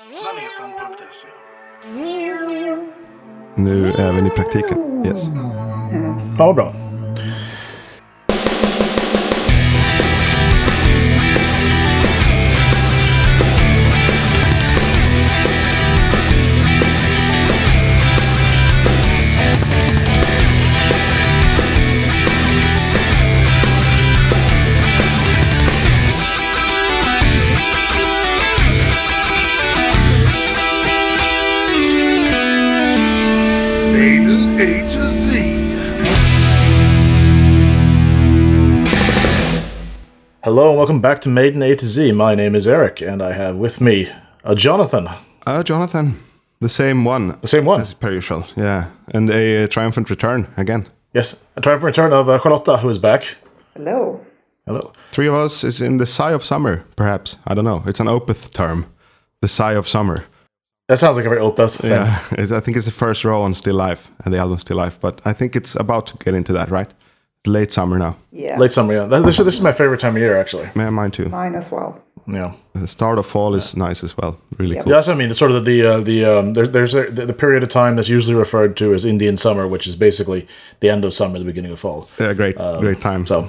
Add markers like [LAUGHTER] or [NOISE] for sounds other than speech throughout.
Planeten.se Nu även i praktiken. Yes. Ja, vad bra. To Z. Hello and welcome back to Maiden A to Z. My name is Eric, and I have with me a Jonathan, Uh, Jonathan, the same one the same one. as per usual. Yeah, and a uh, triumphant return again. Yes, a triumphant return of uh, Charlotta, who is back. Hello. Hello. Three of us is in the sigh of summer, perhaps. I don't know. It's an Opeth term. The sigh of summer. That sounds like a very Opeth thing. Yeah, [LAUGHS] it's, I think it's the first row on Still Life, and the album Still Life. But I think it's about to get into that, right? It's late summer now. Yeah. Late summer, yeah. This, this is my favorite time of year, actually. Yeah, mine too. Mine as well. Yeah. The start of fall is nice as well. Really Yeah. cool. That's what I mean. It's sort of the uh, the um, there, there's a, the, the period of time that's usually referred to as Indian summer, which is basically the end of summer, the beginning of fall. Yeah, great, great time. Um, So,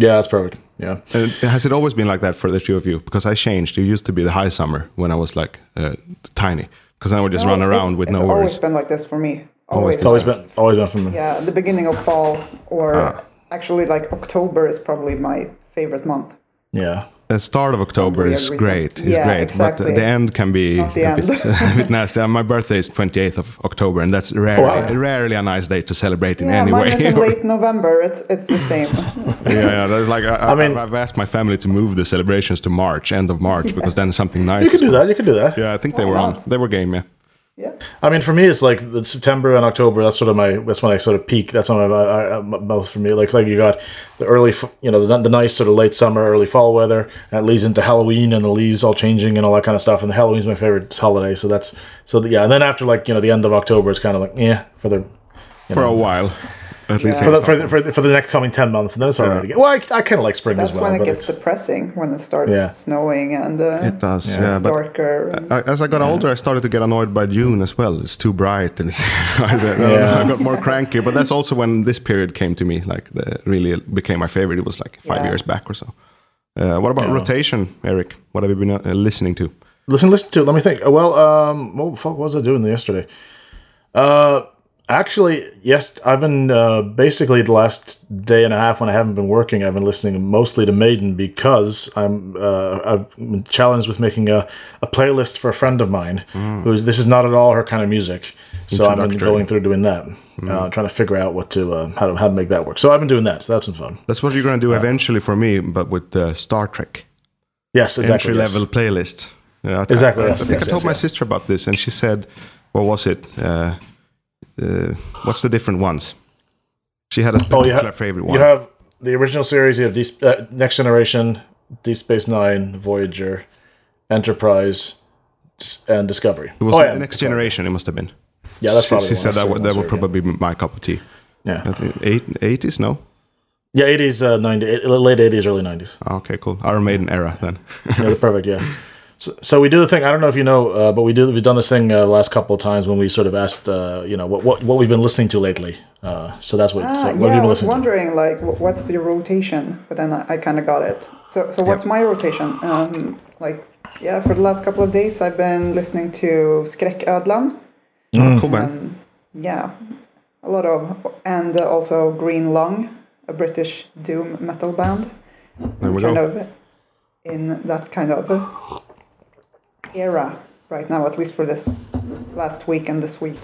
yeah, that's perfect. Yeah. And has it always been like that for the two of you? Because I changed. It used to be the high summer when I was like uh, tiny. Because then I would just No, run around it's, with it's no always worries. been like this for me. Always Always. It's always been always been from me. Yeah, the beginning of fall or Ah. actually like October is probably my favorite month. Yeah. The start of October is reason. great. Is Yeah, great, exactly. but the end can be Not the a bit, [LAUGHS] a bit nasty. Uh, My birthday is 28th of October, and that's rarely, wow. rarely a nice day to celebrate in Yeah, any mine way. is in [LAUGHS] late November. It's it's the same. [LAUGHS] yeah, yeah. That's like I, I, mean- I've asked my family to move the celebrations to March, end of March, because then something nice. You could do that. You could do that. Yeah, I think they Why were on. They were game. Yeah. Yeah. I mean, for me, it's like the September and October. That's sort of my. That's when I sort of peak. That's when I both for me. Like like you got the early, you know, the, the nice sort of late summer, early fall weather, That leads into Halloween and the leaves all changing and all that kind of stuff. And Halloween's my favorite holiday. So that's so yeah. And then after like you know the end of October, it's kind of like yeah for the For a while, at least. Yeah. for the, for the, for the, for the next coming ten months, and then it's alright again. Well, I, I kind of like spring That's as well. when it but gets it's- depressing when it starts Yeah. snowing and uh, It does. Yeah, but darker. and- I, as I got older, I started to get annoyed by June as well. It's too bright, and [LAUGHS] it's, I, Yeah. I got more cranky. But that's also when this period came to me. Like, the, really became my favorite. It was like five Yeah. years back or so. Uh, what about rotation, Eric? What have you been uh, listening to? Listen, listen to. Let me think. Uh, Well, um, what the fuck was I doing yesterday? Uh, actually, yes, I've been uh, basically the last day and a half when I haven't been working. I've been listening mostly to Maiden because I'm uh, I've been challenged with making a, a playlist for a friend of mine who's this is not at all her kind of music. So I've been going through doing that, uh, trying to figure out what to uh, how to how to make that work. So I've been doing that. So that's been fun. That's what you're going to do eventually for me, but with uh, Star Trek Yes, exactly. entry yes. level playlist. Yeah, I- Exactly, I, yes, I think yes, I told yes, my yes. sister about this, and she said, "What was it? Uh, what's the different ones?" She had a Oh, have, favorite one. you have the original series. You have Deep, uh, Next Generation, Deep Space Nine, Voyager, Enterprise, and Discovery. It was oh, the yeah, next Discovery. generation. It must have been. Yeah, that's she, probably. she said that that would probably be my cup of tea. Yeah, I think eight, 80s, no? yeah, eighties, uh, ninety, late eighties, early nineties. Oh, okay, cool. Iron Maiden era then. Yeah, perfect. Yeah. [LAUGHS] So, so we do the thing. I don't know if you know, uh, but we do. We've done this thing uh, last couple of times when we sort of asked, uh, you know, what, what what we've been listening to lately. Uh, so that's what. Ah, so what have yeah, you I was listening to? wondering like what's the rotation, but then I, I kind of got it. So so what's my rotation? Um, like yeah, for the last couple of days I've been listening to Skräcködlan. Oh, cool, man. Um, yeah, a lot of, and uh, also Green Lung, a British doom metal band. There we kind go. of in that kind of era right now, at least for this last week and this week.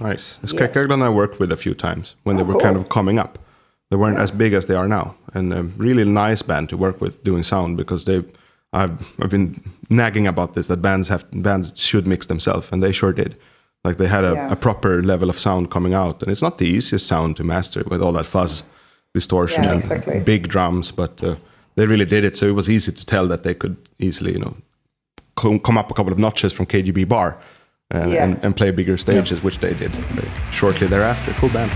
Nice. it's Skräcködlan I worked with a few times when they Oh, were kind of coming up. They weren't as big as they are now, and a really nice band to work with doing sound because they. I've I've been nagging about this that bands have bands should mix themselves, and they sure did. Like they had a, Yeah. a proper level of sound coming out, and it's not the easiest sound to master with all that fuzz, distortion, Yeah, and exactly. big drums. But uh, they really did it, so it was easy to tell that they could easily, you know, come, up a couple of notches from KGB Bar and, Yeah. and, and play bigger stages, which they did shortly thereafter. Cool band.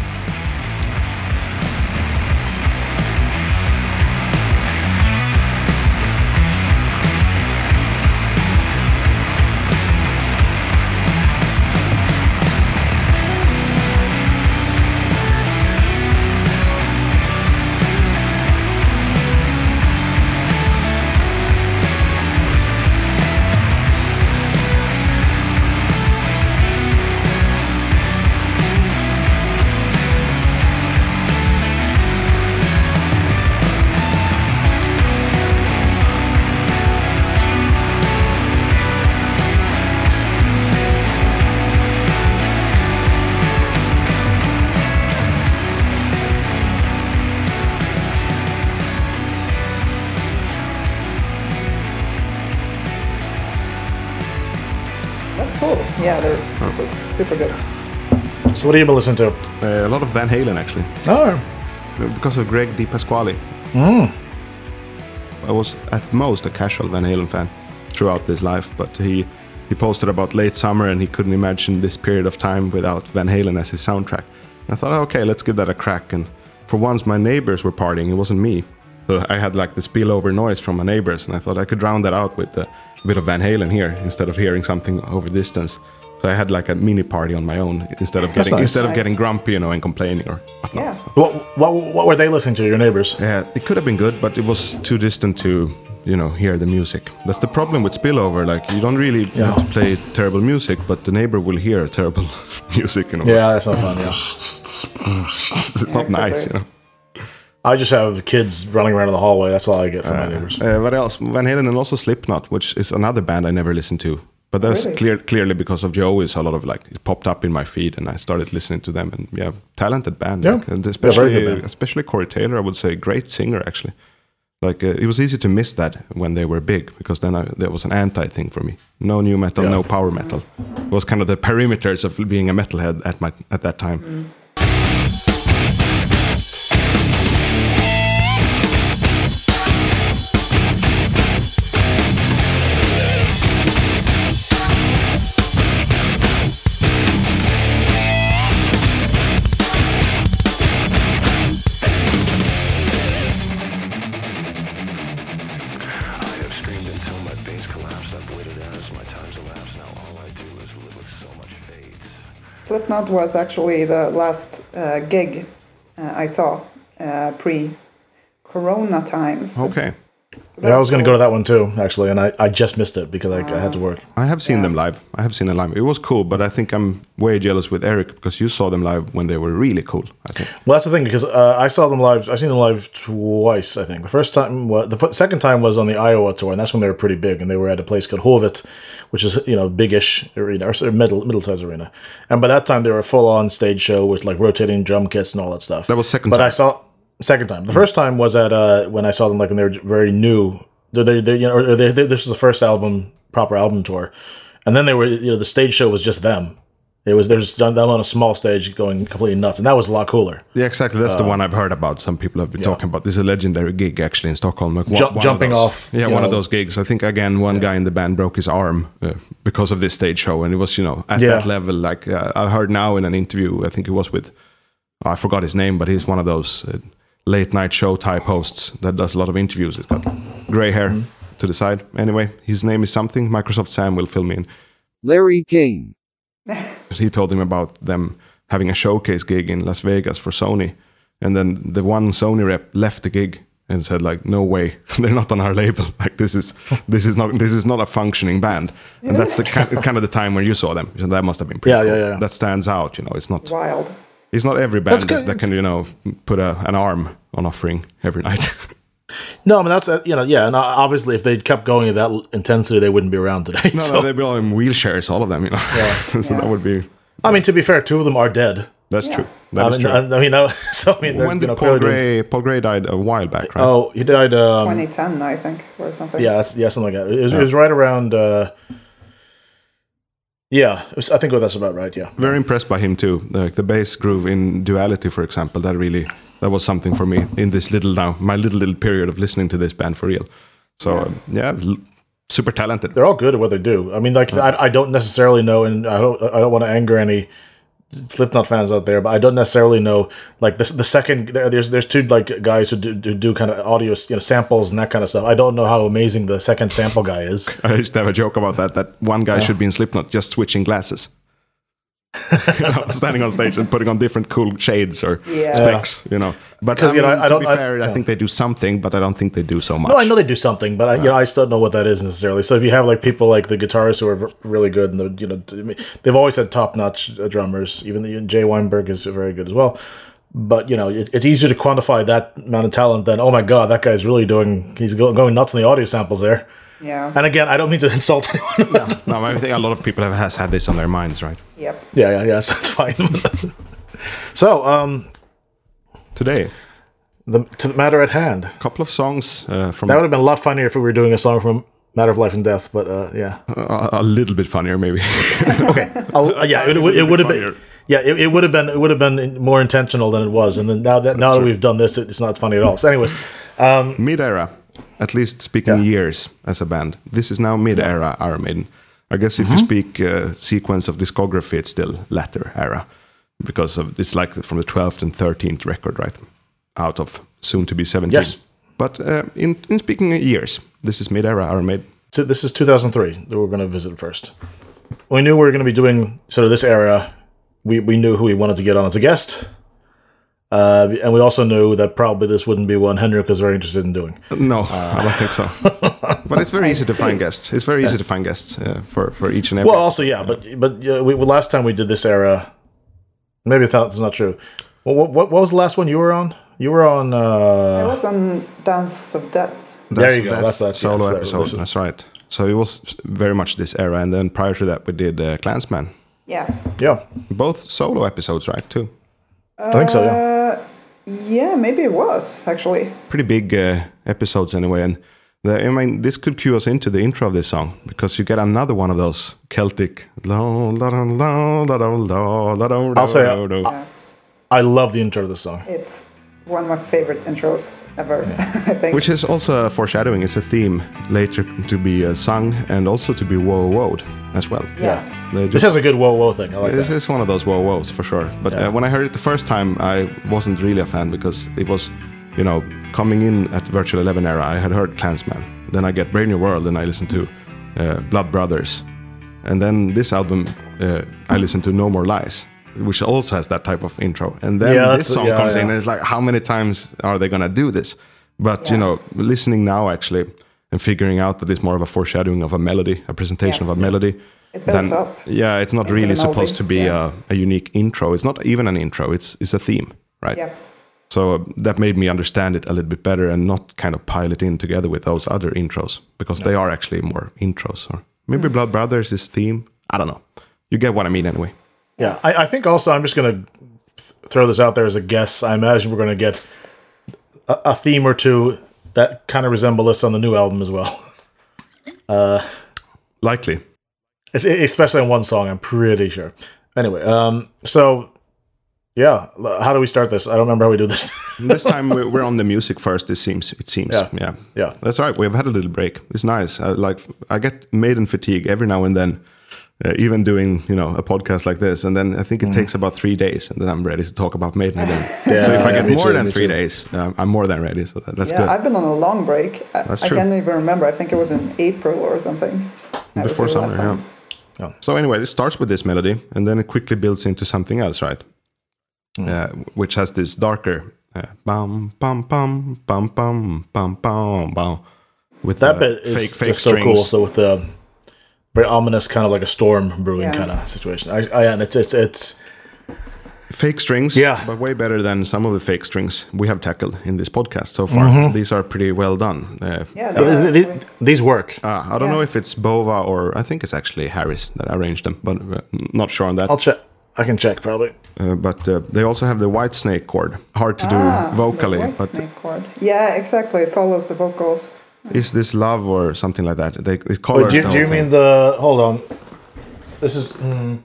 So what have you been listening to? Uh, a lot of Van Halen actually, Oh, because of Greg DiPasquale. I was at most a casual Van Halen fan throughout his life, but he he posted about late summer and he couldn't imagine this period of time without Van Halen as his soundtrack. And I thought, okay, let's give that a crack. And for once, my neighbors were partying; it wasn't me. So I had like the spillover noise from my neighbors, and I thought I could drown that out with a bit of Van Halen here instead of hearing something over distance. So I had like a mini party on my own instead of That's getting nice. instead of Nice. getting grumpy, you know, and complaining or whatnot. Yeah. what, what what were they listening to? Your neighbors? Yeah, it could have been good, but it was too distant to, you know, hear the music. That's the problem with spillover. Like you don't really have to play terrible music, but the neighbor will hear terrible [LAUGHS] music. You know, Yeah, that's not fun. Yeah, [LAUGHS] it's not nice. You know. I just have kids running around in the hallway. That's all I get from my neighbors. Uh, what else? Van Halen and also Slipknot, which is another band I never listened to. But that's Really? clear, clearly because of Joe. Joey's. A lot of like it popped up in my feed, and I started listening to them. And yeah, talented band. Yeah. like, and especially band. especially Corey Taylor, I would say, great singer actually. Like uh, it was easy to miss that when they were big because then I, there was an anti thing for me. No nu metal, Yeah. no power metal. It was kind of the perimeters of being a metalhead at my at that time. I Slipknot was actually the last uh, gig uh, I saw uh, pre-Corona times. Okay, Yeah, I was going to go to that one too, actually, and I, I just missed it because I, I had to work. I have seen them live. I have seen them live. It was cool, but I think I'm way jealous with Eric because you saw them live when they were really cool. I think. Well, that's the thing because uh, I saw them live. I've seen them live twice. I think the first time, was, the f- second time was on the Iowa tour, and that's when they were pretty big, and they were at a place called Hovet, which is you know big-ish arena or middle middle-sized arena. And by that time, they were a full-on stage show with like rotating drum kits and all that stuff. That was second But time. I saw second time. The first time was at uh, when I saw them like when they were very new. They, they, they you know, or they, this was the first album, proper album tour, and then they were you know the stage show was just them. It was they're just them on a small stage going completely nuts, and that was a lot cooler. Yeah, exactly. That's Uh, the one I've heard about. Some people have been talking about. This is a legendary gig actually in Stockholm. Like one, Ju- one of jumping those- off, Yeah, one of those gigs. I think again, one guy in the band broke his arm uh, because of this stage show, and it was you know at Yeah. that level. Like uh, I heard now in an interview, I think it was with I forgot his name, but he's one of those uh, late night show type hosts that does a lot of interviews. He's got gray hair Mm-hmm. to the side. Anyway, his name is something. Microsoft Sam will fill me in. Larry King. [LAUGHS] he told him about them having a showcase gig in Las Vegas for Sony, and then the one Sony rep left the gig and said like, "No way, [LAUGHS] they're not on our label. [LAUGHS] Like this is this is not this is not a functioning band." And that's the kind, kind of the time where you saw them. So that must have been pretty Yeah, cool. yeah, yeah. That stands out. You know, it's not Wild. It's not every band that, that can you know put a, an arm on offering every night. [LAUGHS] No, I mean that's uh, you know yeah, and uh, obviously if they'd kept going at that l- intensity, they wouldn't be around today. no, so, no, they'd be all in wheelchairs, all of them. You know, yeah. [LAUGHS] so that would be I mean, to be fair, two of them are dead. that's Yeah. true. That I mean, true. I, I mean, no, [LAUGHS] so I mean, when did know, Paul clearly doing- Gray? Paul Gray died a while back, right? Oh, he died. Um, 2010, I think, or something. yeah, that's, yeah, something like that. It was, it was right around. Uh, yeah, was, I think that's about right. Yeah, very impressed by him too. Like the bass groove in Duality, for example, that really that was something for me in this little now my little little period of listening to this band for real. So um, yeah, l- super talented. they're all good at what they do. I mean, like I, I don't necessarily know, and I don't I don't want to anger any Slipknot fans out there, but I don't necessarily know like the the second there's there's two like guys who do, do, do kind of audio you know samples and that kind of stuff. I don't know how amazing the second sample guy is. [LAUGHS] I used to have a joke about that. That one guy should be in Slipknot just switching glasses. [LAUGHS] You know, standing on stage and putting on different cool shades or Yeah. specs, you know. But Because, I you um, know, mean, I to don't- be I- fair, I, yeah. think they do something, but I don't think they do so much. No, I know they do something, but I, you know, I still don't know what that is necessarily. So if you have like people like the guitarists who are v- really good, and the you know, I mean, they've always had top notch uh, drummers. Even the, Jay Weinberg is very good as well. But you know, it, it's easier to quantify that amount of talent than oh my god, that guy's really doing. He's go, going nuts on the audio samples there. Yeah. And again, I don't mean to [LAUGHS] insult anyone. No, I think a lot of people have has had this on their minds, right? Yep. yeah, yeah, yeah. [LAUGHS] So it's fine. [LAUGHS] so, um, Today, the to the matter at hand. a couple of songs uh, from That would have been a lot funnier if we were doing a song from matter of life and death. But uh, yeah, a, a little bit funnier, maybe. okay, I'll, uh, yeah, it, would- it would have been. Yeah, it, it would have been it would have been more intentional than it was, and then now that now that we've done this, it's not funny at all. So, anyways, mid era, at least speaking Yeah. years as a band. This is now mid era Iron Maiden. I guess if you Mm-hmm. speak uh, sequence of discography, it's still latter era because of it's like from the 12th and 13th record, right? Out of soon to be 17. Yes. But uh, in, in speaking years, this is mid era Iron Maiden. so this is 2003 that we're going to visit first. We knew we were going to be doing sort of this era. We we knew who we wanted to get on as a guest, uh, and we also knew that probably this wouldn't be one Henrik was very interested in doing. No, I don't think so. [LAUGHS] but it's very easy to find guests. It's very easy to find guests uh, for, for each and every. Well, also yeah, but but uh, we, last time we did this era, maybe I thought it's not true. Well, what, what what was the last one you were on? You were on. I Uh, was on Dance of Death. there you go. That's that solo yes, episode. this That's right. So it was very much this era, and then prior to that, we did uh, Clansman. Yeah. yeah, Both solo episodes, right? Too I think so. Yeah. Yeah, maybe it was actually. pretty big uh, episodes anyway. And the, I mean, this could cue us into the intro of this song because you get another one of those Celtic. I'll I'll say, uh, I love the intro to this song. It's one of my favorite intros ever. [LAUGHS] I think. Which is also a foreshadowing. It's a theme later to be uh, sung and also to be whoa whoa as well. yeah. They This just- has a good whoa whoa thing. I like This that. is one of those whoa whoas for sure. But Yeah. uh, when I heard it the first time, I wasn't really a fan because it was, you know, coming in at Virtual Eleven era. I had heard Clansman. Then I get Brave New World, and I listen to uh, Blood Brothers, and then this album, uh, I listened to No More Lies, which also has that type of intro. And then Yeah, this song yeah, comes in, and it's like, how many times are they gonna do this? But you know, listening now actually and figuring out that it's more of a foreshadowing of a melody, a presentation Yeah. of a melody. It builds then- up Yeah, it's not really supposed to be yeah. a, a unique intro. It's not even an intro. It's it's a theme, right? Yeah. So uh, that made me understand it a little bit better and not kind of pile it in together with those other intros because they are actually more intros. Or maybe Blood Brothers is theme. I don't know. You get what I mean anyway. Yeah, I, I think also I'm just gonna th- throw this out there as a guess. I imagine we're gonna get a, a theme or two that kind of resemble this on the new album as well. [LAUGHS] uh, Likely. It's, especially on one song, I'm pretty sure. Anyway, um, so yeah, how do we start this? I don't remember how we do this. [LAUGHS] this time [LAUGHS] we- we're on the music first. It seems. It seems. Yeah. Yeah. Yeah. That's right. We've had a little break. It's nice. I like. I get maiden fatigue every now and then. Uh, even doing you know a podcast like this, and then I think it takes about three days, and then I'm ready to talk about Maiden again. [LAUGHS] Yeah, so if I get me more too, than three too. days, um, I'm more than ready. So that, that's Yeah, good. I've been on a long break. I, That's I can't even remember. I think it was in April or something. I Before summer, yeah. time. Yeah. So anyway, it starts with this melody, and then it quickly builds into something else, right? Hmm. Uh, which has this darker uh, bum bum bum bum bum bum bum bum with that bit is fake fake just so cool. So with the very ominous kind of like a storm brewing Yeah. kind of situation. I, I and it's it's it's fake strings, Yeah. but way better than some of the fake strings we have tackled in this podcast so far. Mm-hmm. These are pretty well done. Uh, Yeah, these, these, these, these work. uh, I don't know if it's Bova or I think it's actually Harris that arranged them, but uh, not sure on that. I'll check. I can check probably. Uh, but uh, they also have the Whitesnake chord, hard to Ah, do vocally, the white but snake chord. Yeah, exactly. It follows the vocals. Is this love or something like that? They, it Wait, do, you- the do you whole mean the? Hold on. This is. Mm,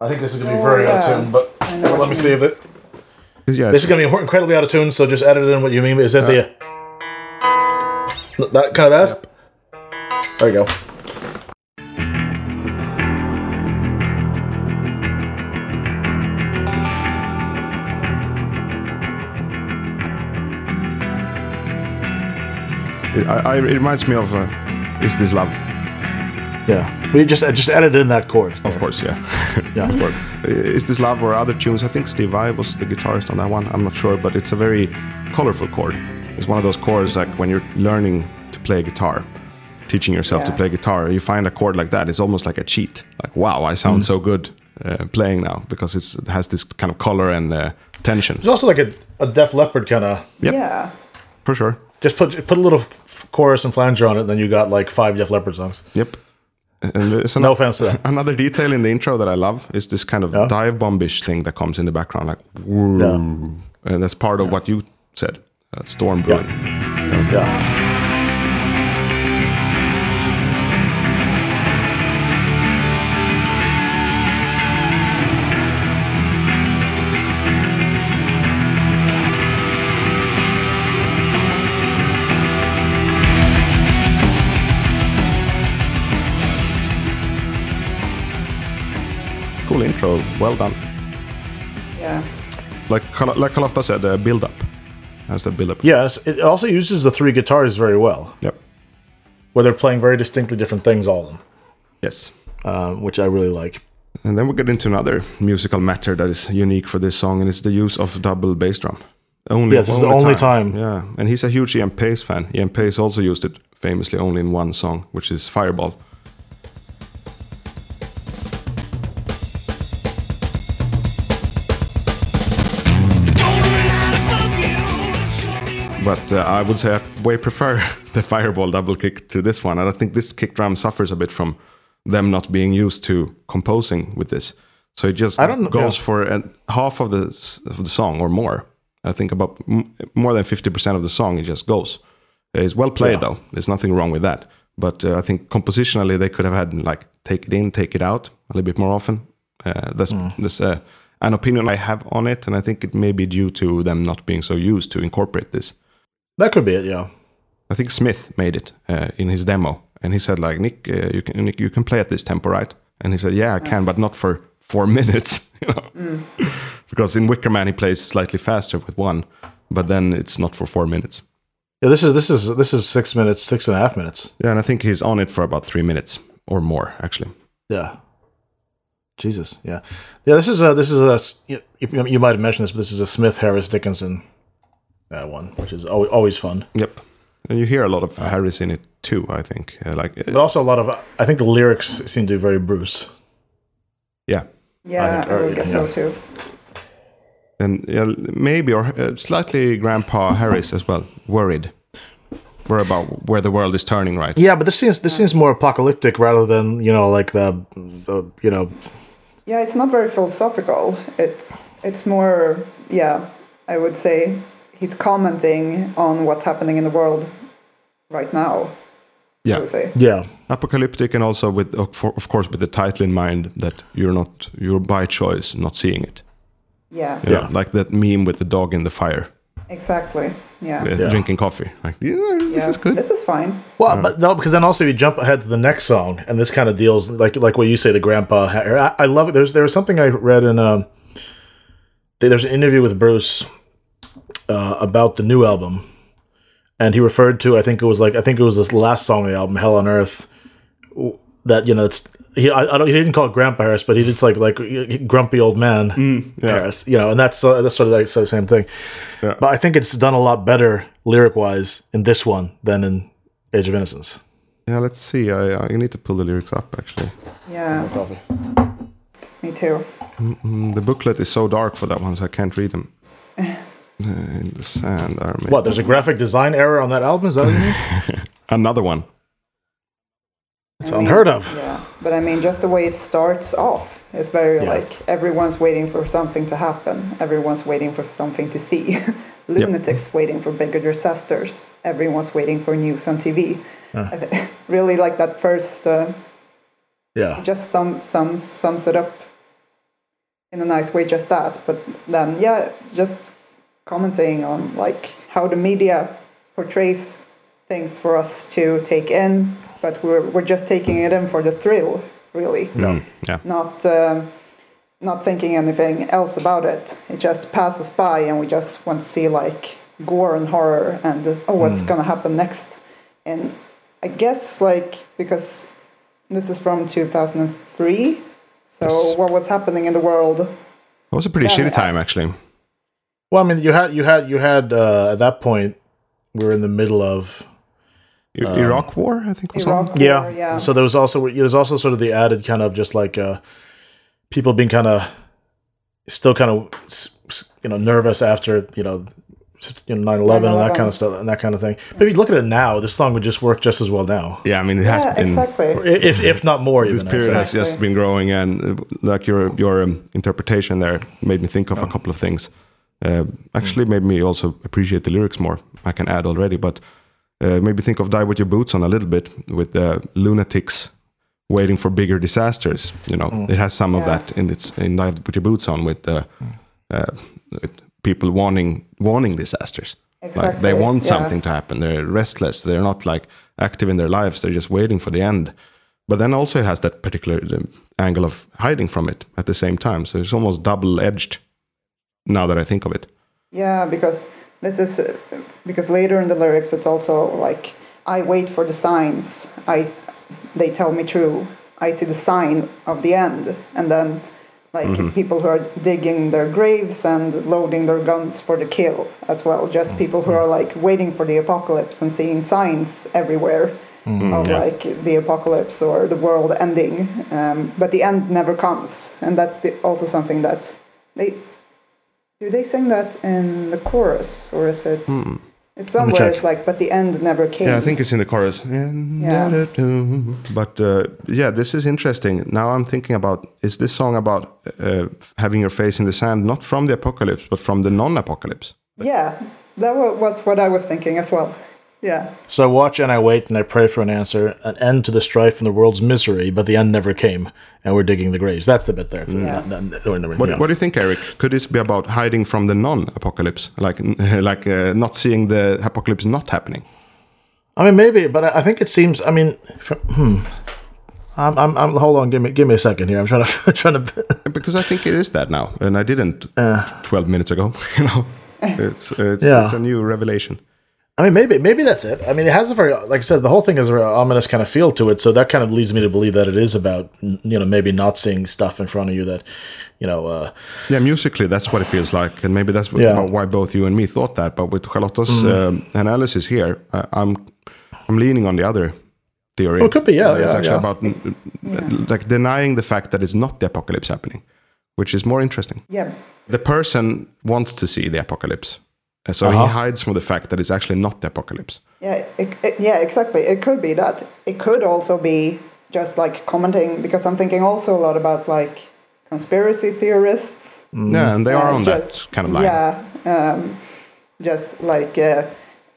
I think this is gonna be Oh, very out of tune, but well, let me see if it. Yeah, This is gonna be incredibly out of tune, so just edit in what you mean. Is it the that kind of that? There you go. It, I, I, it reminds me of uh, "Is This Love?" Yeah, we just just edit in that chord. Of course, yeah. [LAUGHS] Yeah, of course. "Is This Love?" or other tunes. I think Steve Vai was the guitarist on that one. I'm not sure, but it's a very colorful chord. It's one of those chords like when you're learning to play guitar, teaching yourself to play guitar. You find a chord like that. It's almost like a cheat. Like, wow, I sound so good uh, playing now because it's, it has this kind of color and uh, tension. It's also like a, a Def Leppard kind of. Yep. Yeah. For sure. Just put put a little chorus and flanger on it, and then you got like five Def Leppard songs. Yep. And there's [LAUGHS] No offense to that. [LAUGHS] Another detail in the intro that I love is this kind of Yeah. dive bombish thing that comes in the background, like. Yeah. and that's part of what you said, uh, storm brewing. Yeah. Cool intro. Well done. Yeah. Like Carl- like Carlotta said, the build up. Has the build up. Yes, it also uses the three guitars very well, Yep. where they're playing very distinctly different things, all of them, Yes. um, which I really like. And then we get into another musical matter that is unique for this song, and it's the use of double bass drum. Only, Yes, this is the only time. Yeah, and he's a huge Ian Paice fan. Ian Paice also used it famously only in one song, which is Fireball. But uh, I would say I way prefer [LAUGHS] the Fireball double kick to this one, and I think this kick drum suffers a bit from them not being used to composing with this. So it just I don't know- goes yeah. for an, half of the of the song or more. I think about m- more than fifty percent of the song. It just goes. It's well played Yeah. though. There's nothing wrong with that. But uh, I think compositionally they could have had like take it in, take it out a little bit more often. Uh, that's Hmm. that's uh, an opinion I have on it, and I think it may be due to them not being so used to incorporate this. That could be it, yeah. I think Smith made it uh, in his demo, and he said like Nick, uh, you can Nick, you can play at this tempo, right? And he said, yeah, I can, but not for four [LAUGHS] minutes, you know, because in Wicker Man he plays slightly faster with one, but then it's not for four minutes. Yeah, this is this is this is six minutes, six and a half minutes. Yeah, and I think he's on it for about three minutes or more, actually. Yeah. Jesus, yeah, yeah. This is a this is a you, you you might have mentioned this, but this is a Smith Harris Dickinson uh, one, which is always, always fun. Yep, and you hear a lot of Harris in it too. I think, uh, like, uh, But also a lot of I think the lyrics seem to be very Bruce. yeah, Yeah, think- I, would guess yeah. so too. and yeah, maybe or uh, slightly Grandpa [LAUGHS] Harris as well. Worried, worried about where the world is turning, right? Yeah, but this seems this seems more apocalyptic rather than you know like the, the you know Yeah, it's not very philosophical. It's it's more yeah, I would say he's commenting on what's happening in the world right now. Yeah. say. yeah apocalyptic and also with of course with the title in mind that you're not you're by choice not seeing it Yeah, You know, Yeah. like that meme with the dog in the fire exactly. Yeah. Yeah. drinking coffee like yeah, this yeah. is good This is fine. Well, but no, because then also you jump ahead to the next song, and this kind of deals like like what you say, the grandpa. I, I love it. There's there was something I read in um, there's an interview with Bruce uh, about the new album, and he referred to I think it was like I think it was this last song of the album, Hell on Earth, that you know it's he I, I don't he didn't call it Grandpa Harris, but he did like like grumpy old man Harris, you know, and that's uh, that's sort of like so the same thing. Yeah. But I think it's done a lot better lyric wise in this one than in Age of Innocence. yeah let's see I, I need to pull the lyrics up actually Yeah, Coffee. me too. Mm, the booklet is so dark for that one so I can't read them [LAUGHS] in the sand army What? There's a graphic design error on that album. Is that what you mean? [LAUGHS] another one It's unheard of. Yeah, but I mean, just the way it starts off is very Yeah. like everyone's waiting for something to happen. Everyone's waiting for something to see. [LAUGHS] Lunatics waiting for bigger disasters. Everyone's waiting for news on TV. I thi- [LAUGHS] really like that first. Uh, Yeah. just sum, sums sums it up in a nice way. Just that, but then yeah, just commenting on like how the media portrays things for us to take in, but we're we're just taking it in for the thrill, really. no yeah Not um, not thinking anything else about it. It just passes by, and we just want to see like gore and horror and oh, what's gonna happen next. And I guess like because this is from 2003, so Yes. what was happening in the world? it was a pretty Yeah, shitty time actually Well, I mean, you had you had you had uh, at that point we were in the middle of I- Iraq War I think was on Iraq War, yeah. yeah. So there was also there's also sort of the added kind of just like uh, people being kind of still kind of s- s- you know nervous after you know you know 9/11 and that kind of stuff and that kind of thing. But if you look at it now, this song would just work just as well now, yeah I mean it has yeah, been exactly. If if not more this even. Period say. has just been growing and uh, like your your um, interpretation there made me think of a couple of things uh, actually made me also appreciate the lyrics more. I can add already but uh, made me think of die with your boots on a little bit with the lunatics waiting for bigger disasters you know? It has some of that in its in die with your boots on with uh, uh, with people warning warning disasters. Like they Exactly, want yeah. something to happen. They're restless. They're not like active in their lives. They're just waiting for the end. But then also it has that particular um, angle of hiding from it at the same time. So it's almost double edged. Now that I think of it, Yeah, because this is uh, because later in the lyrics it's also like I wait for the signs. I they tell me true. I see the sign of the end, and then like people who are digging their graves and loading their guns for the kill as well. Just people who are like waiting for the apocalypse and seeing signs everywhere of like the apocalypse or the world ending. Um, but the end never comes, and that's the, also something that they do they sing that in the chorus or is it? It's somewhere. It's like, but the end never came. yeah, I think it's in the chorus. Yeah. But uh, yeah, this is interesting. Now I'm thinking about: is this song about uh, having your face in the sand, not from the apocalypse, but from the non-apocalypse? Yeah, that was what I was thinking as well. Yeah, So I watch and I wait and I pray for an answer, an end to the strife and the world's misery, but the end never came, and we're digging the graves. That's the bit there. Never- What, yeah. what do you think, Eric? Could this be about hiding from the non-apocalypse, like [LAUGHS] like uh, not seeing the apocalypse not happening? I mean, maybe, but I I think it seems. I mean, f- hmm. I'm, I'm, I'm. Hold on, give me, give me a second here. I'm trying [LAUGHS] to, trying to. Because I think it is that now, and I didn't 12 minutes ago. [LAUGHS] You know, it's it's, Yeah. it's a new revelation. I mean, maybe, maybe that's it. I mean, it has a very, like I said, the whole thing has a very ominous kind of feel to it. So that kind of leads me to believe that it is about, you know, maybe not seeing stuff in front of you that, you know, uh, Yeah, musically, that's what it feels like, and maybe that's what, Yeah. Mm-hmm. why both you and me thought that. But with Charlotta's um, analysis here, I, I'm I'm leaning on the other theory. Oh, it could be, yeah, Uh, it's actually yeah. about mm, like denying the fact that it's not the apocalypse happening, which is more interesting. yeah, The person wants to see the apocalypse, so Uh-huh. he hides from the fact that it's actually not the apocalypse. yeah, it, it- yeah. Exactly. It could be that. It could also be just like commenting because I'm thinking also a lot about like conspiracy theorists. Yeah, and they are uh, on just- that kind of line. Yeah, um, just like uh,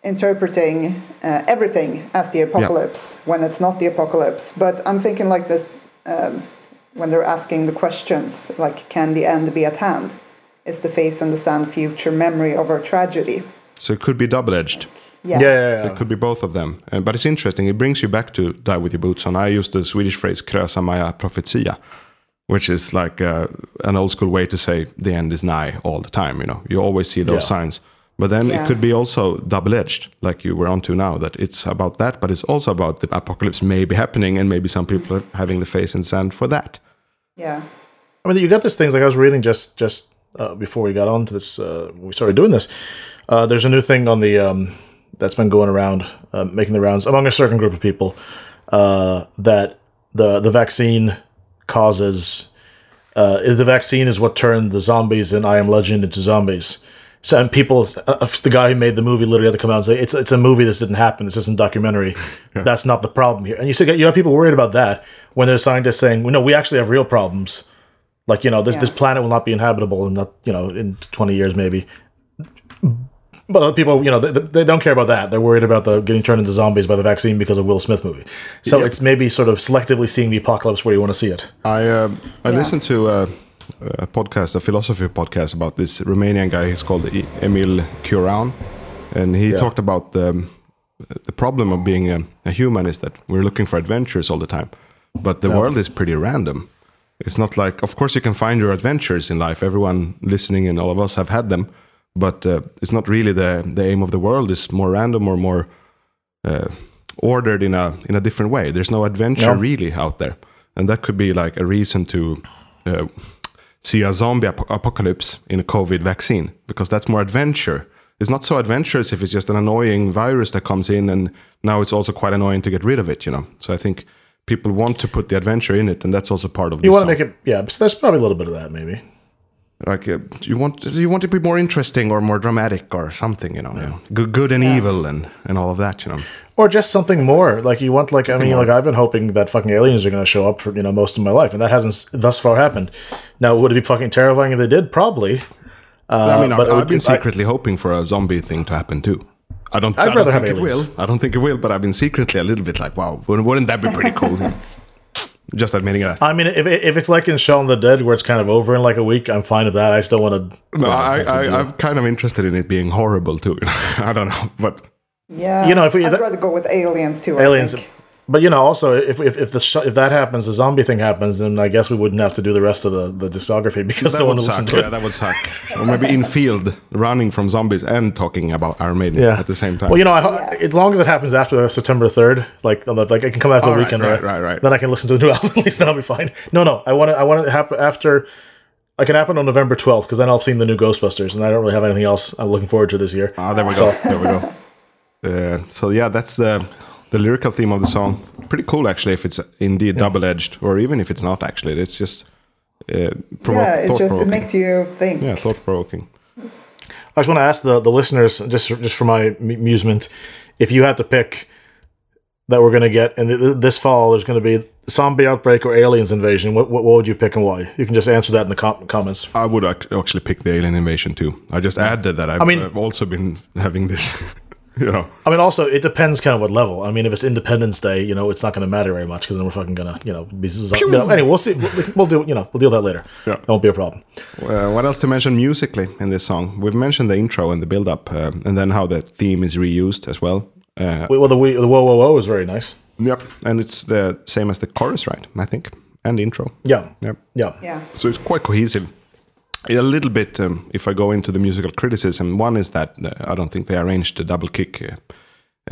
interpreting uh, everything as the apocalypse when it's not the apocalypse. But I'm thinking like this um, when they're asking the questions like, can the end be at hand? Is the face in the sand future memory of our tragedy? So it could be double-edged. yeah, yeah, yeah. It could be both of them. Uh, but it's interesting. It brings you back to Die With Your Boots On. I use the Swedish phrase krösa maja profetia, which is like uh, an old school way to say the end is nigh all the time. You know, you always see those Yeah. signs. But then Yeah. it could be also double-edged, like you were onto now, that it's about that, but it's also about the apocalypse maybe happening, and maybe some people are having the face in sand for that. Yeah. I mean, you got these things like I was reading just just uh, before we got on to this. Uh, we started doing this. Uh, there's a new thing on the um, that's been going around, uh, making the rounds among a certain group of people uh, that the the vaccine causes. Uh, the vaccine is what turned the zombies in I Am Legend into zombies. So and people, uh, the guy who made the movie literally had to come out and say it's it's a movie. This didn't happen. This isn't a documentary. [LAUGHS] That's not the problem here. And you see, you have people worried about that when there's scientists saying, "No, we actually have real problems." Like you know, this this planet will not be inhabitable in not you know in twenty years maybe. But people, you know, they, they don't care about that. They're worried about the getting turned into zombies by the vaccine because of Will Smith movie. So it's maybe sort of selectively seeing the apocalypse where you want to see it. I uh, I Yeah. listened to a, a podcast, a philosophy podcast about this Romanian guy. He's called E- Emil Cioran, and he talked about the the problem of being a, a human is that we're looking for adventures all the time, but the world is pretty random. It's not like, of course, you can find your adventures in life. Everyone listening and all of us have had them, but uh, it's not really the the aim of the world. Is more random or more uh, ordered in a in a different way. There's no adventure No. really out there, and that could be like a reason to uh, see a zombie ap- apocalypse in a COVID vaccine because that's more adventure. It's not so adventurous if it's just an annoying virus that comes in, and now it's also quite annoying to get rid of it. You know, so I think people want to put the adventure in it, and that's also part of You want to make it, yeah. So there's probably a little bit of that, maybe. like uh, you want you want to be more interesting or more dramatic or something. You know, you know, good, good and evil and and all of that. You know. Or just something more. Like you want, like I mean, like I've been hoping that fucking aliens are going to show up for you know most of my life, and that hasn't thus far happened. Now, would it be fucking terrifying if they did? Probably. I mean, Uh, but I, would I've been be- I- secretly hoping for a zombie thing to happen too. I don't. I'd I don't rather think have it will. aliens. I don't think it will, but I've been secretly a little bit like, wow, wouldn't wouldn't that be pretty cool? [LAUGHS] Just admitting that. I mean, if if it's like in Shaun the Dead, where it's kind of over in like a week, I'm fine with that. I still want to. No, I, I, I'm kind of interested in it being horrible too. [LAUGHS] I don't know, but Yeah. You know, if we- I'd that- rather go with aliens too. I aliens. But you know, also if if if the sh- if that happens, the zombie thing happens, then I guess we wouldn't have to do the rest of the, the discography [LAUGHS] because That no one would suck. listen to Yeah, it. that would suck. or maybe in field, running from zombies and talking about Iron Maiden Yeah. at the same time. Well, you know, I, as long as it happens after September third, like like I can come after the right, weekend, right, there, right, right. Then I can listen to the new [LAUGHS] album. At least then I'll be fine. No, no, I want to I want to happen after. I can happen on November twelfth because then I'll have seen the new Ghostbusters, and I don't really have anything else I'm looking forward to this year. Ah, there we go. There we go. [LAUGHS] Uh, so yeah, that's the the lyrical theme of the song. Pretty cool, actually. If it's indeed double edged, or even if it's not, actually, it's just uh, provo- yeah, it's just it makes you think. yeah, thought provoking. I just want to ask the, the listeners, just just for my amusement, if you had to pick that we're going to get, and th- th- this fall there's going to be zombie outbreak or aliens invasion, what, what, what would you pick and why? You can just answer that in the com- comments. I would actually pick the alien invasion too. I just added that I've, I mean- I've also been [LAUGHS] having this. You know, I mean, also it depends kind of what level. I mean, if it's Independence Day, you know, it's not going to matter very much because then we're fucking gonna, you know, be. You know, anyway, we'll see. We'll, we'll do, you know, we'll deal with that later. Yeah. That won't be a problem. Uh, what else to mention musically in this song? We've mentioned the intro and the build up, uh, and then how the theme is reused as well. Uh, Well, the, the whoa whoa whoa is very nice. yep, and it's the same as the chorus, right? I think, and the intro. Yeah, Yep. yeah, Yeah. So it's quite cohesive. A little bit, um, if I go into the musical criticism, one is that uh, I don't think they arranged the double kick uh,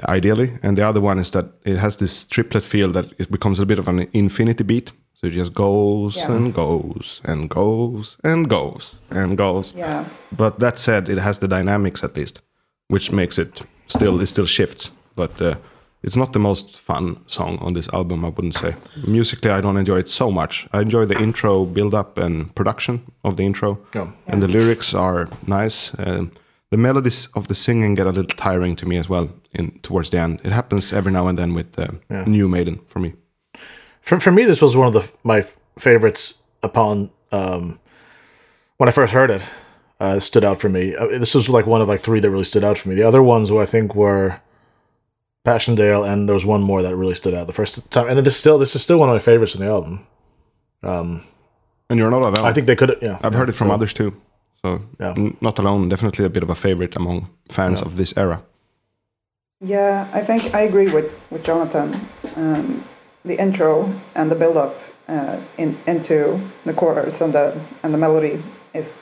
ideally, and the other one is that it has this triplet feel that it becomes a bit of an infinity beat. So it just goes Yeah. and goes and goes and goes and goes. Yeah. But that said, it has the dynamics at least, which makes it still it still shifts. But uh, it's not the most fun song on this album, I wouldn't say. Musically, I don't enjoy it so much. I enjoy the intro build up and production of the intro, Yeah. and the lyrics are nice. Um, the melodies of the singing get a little tiring to me as well. In towards the end, it happens every now and then with uh, New Maiden for me. For, for me, this was one of the my favorites upon um, when I first heard it. Uh, stood out for me. Uh, this was like one of like three that really stood out for me. The other ones, who I think were Passchendaele, and there was one more that really stood out the first time. And this still this is still one of my favorites in the album. Um, And you're not alone. I think they could. Yeah, I've heard it from others too. So Yeah. n- not alone. Definitely a bit of a favorite among fans of this era. Yeah, I think I agree with, with Jonathan. Um, the intro and the build up uh, in, into the chorus and the and the melody is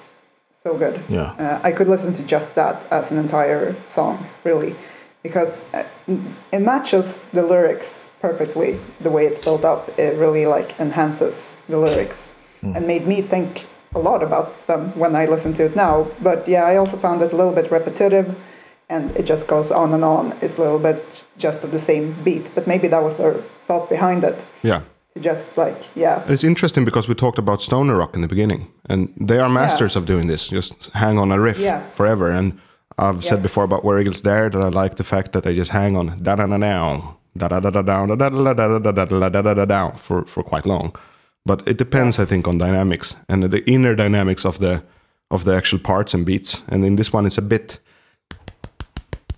so good. Yeah. Uh, I could listen to just that as an entire song, really, because uh, it matches the lyrics perfectly. The way it's built up, it really like enhances the lyrics and made me think a lot about them when I listen to it now. But yeah, I also found it a little bit repetitive, and it just goes on and on. It's a little bit just of the same beat, but maybe that was their thought behind it. Yeah. Just like yeah, It's interesting because we talked about stoner rock in the beginning, and they are masters of doing this. Just hang on a riff Yeah. forever. And I've said before about Where Eagles Dare that I like the fact that they just hang on da da da down da da da da down da da da da da da da da da da down for for quite long. But it depends, I think, on dynamics and the inner dynamics of the of the actual parts and beats. And in this one, it's a bit,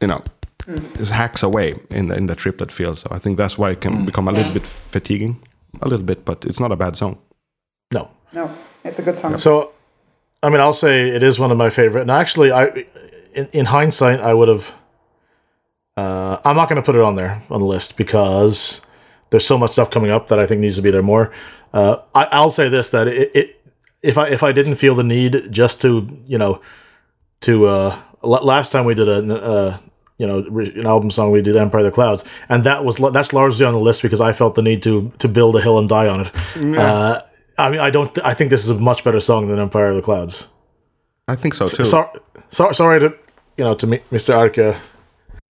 you know, it hacks away in the in the triplet feel. So I think that's why it can become a little bit fatiguing, a little bit. But it's not a bad song. No. no, it's a good song. So, I mean, I'll say it is one of my favorite. And actually, I, in, in hindsight, I would have. Uh, I'm not going to put it on there on the list because there's so much stuff coming up that I think needs to be there more. Uh, I, I'll say this: that it, it, if I if I didn't feel the need just to you know to uh, last time we did a uh, you know an album song we did Empire of the Clouds, and that was that's largely on the list because I felt the need to to build a hill and die on it. Uh, I mean, I don't. I think this is a much better song than Empire of the Clouds. I think so too. Sorry, so, sorry to you know to me, Mr. Arca.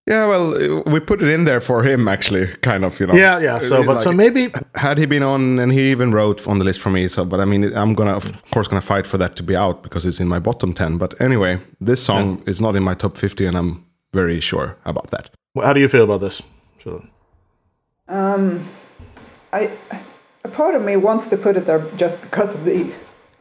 yeah, well, we put it in there for him actually, kind of, you know. Yeah, yeah. So, but so maybe had he been on, and he even wrote on the list for me. So, but I mean, I'm gonna, of course, gonna fight for that to be out because it's in my bottom ten. But anyway, this song is not in my top fifty, and I'm very sure about that. how do you feel about this? Sure. Um, I a part of me wants to put it there just because of the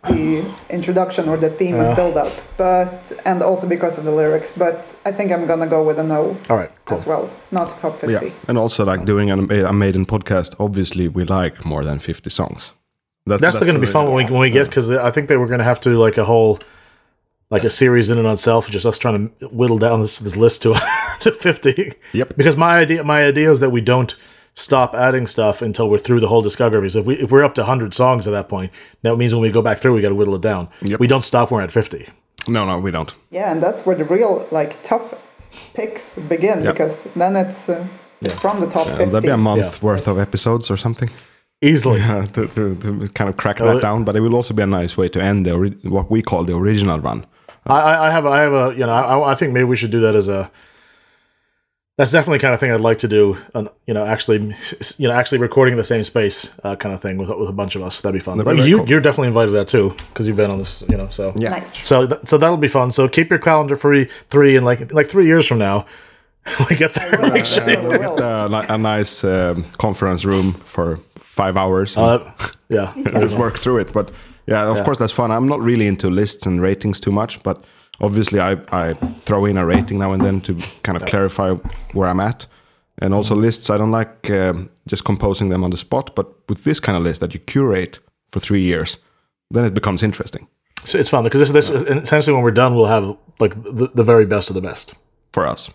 the introduction or the theme and uh. build up, but and also because of the lyrics. But I think I'm gonna go with a no All right, cool. as well, not top fifty. Yeah, and also like doing an, a Maiden podcast. Obviously, we like more than fifty songs. That's, that's, not going to be fun when we when we get because I think they were going to have to like a whole like a series in and on itself, just us trying to whittle down this this list to [LAUGHS] to fifty. Yep. Because my idea my idea is that we don't stop adding stuff until we're through the whole discography. So if we if we're up to 100 songs at that point, that means when we go back through, we got to whittle it down. Yep. We don't stop when we're at 50. No, no, we don't. Yeah, and that's where the real like tough picks begin Yep. because then it's, uh, it's from the top 50. that'd be a month Yeah. worth of episodes or something Easily. uh, to, to, to kind of crack Oh, that it- down. But it will also be a nice way to end the ori- what we call the original run. I, I I have I have a you know I, I think maybe we should do that as a that's definitely the kind of thing I'd like to do and you know actually you know actually recording in the same space uh, kind of thing with with a bunch of us that'd be fun That'd be Like, you cool. you're definitely invited to that too because you've been on this you know so Yeah. Nice. so th- so that'll be fun so keep your calendar free three and like like three years from now [LAUGHS] we get there make sure Yeah, we will. Uh, li- a nice um, conference room for five hours. and uh, yeah [LAUGHS] just work through it. But yeah, of course that's fun. I'm not really into lists and ratings too much, but obviously I, I throw in a rating now and then to kind of clarify where I'm at. And also lists, I don't like um, just composing them on the spot, but with this kind of list that you curate for three years, then it becomes interesting. So it's fun because this this essentially when we're done we'll have like the, the very best of the best. For us.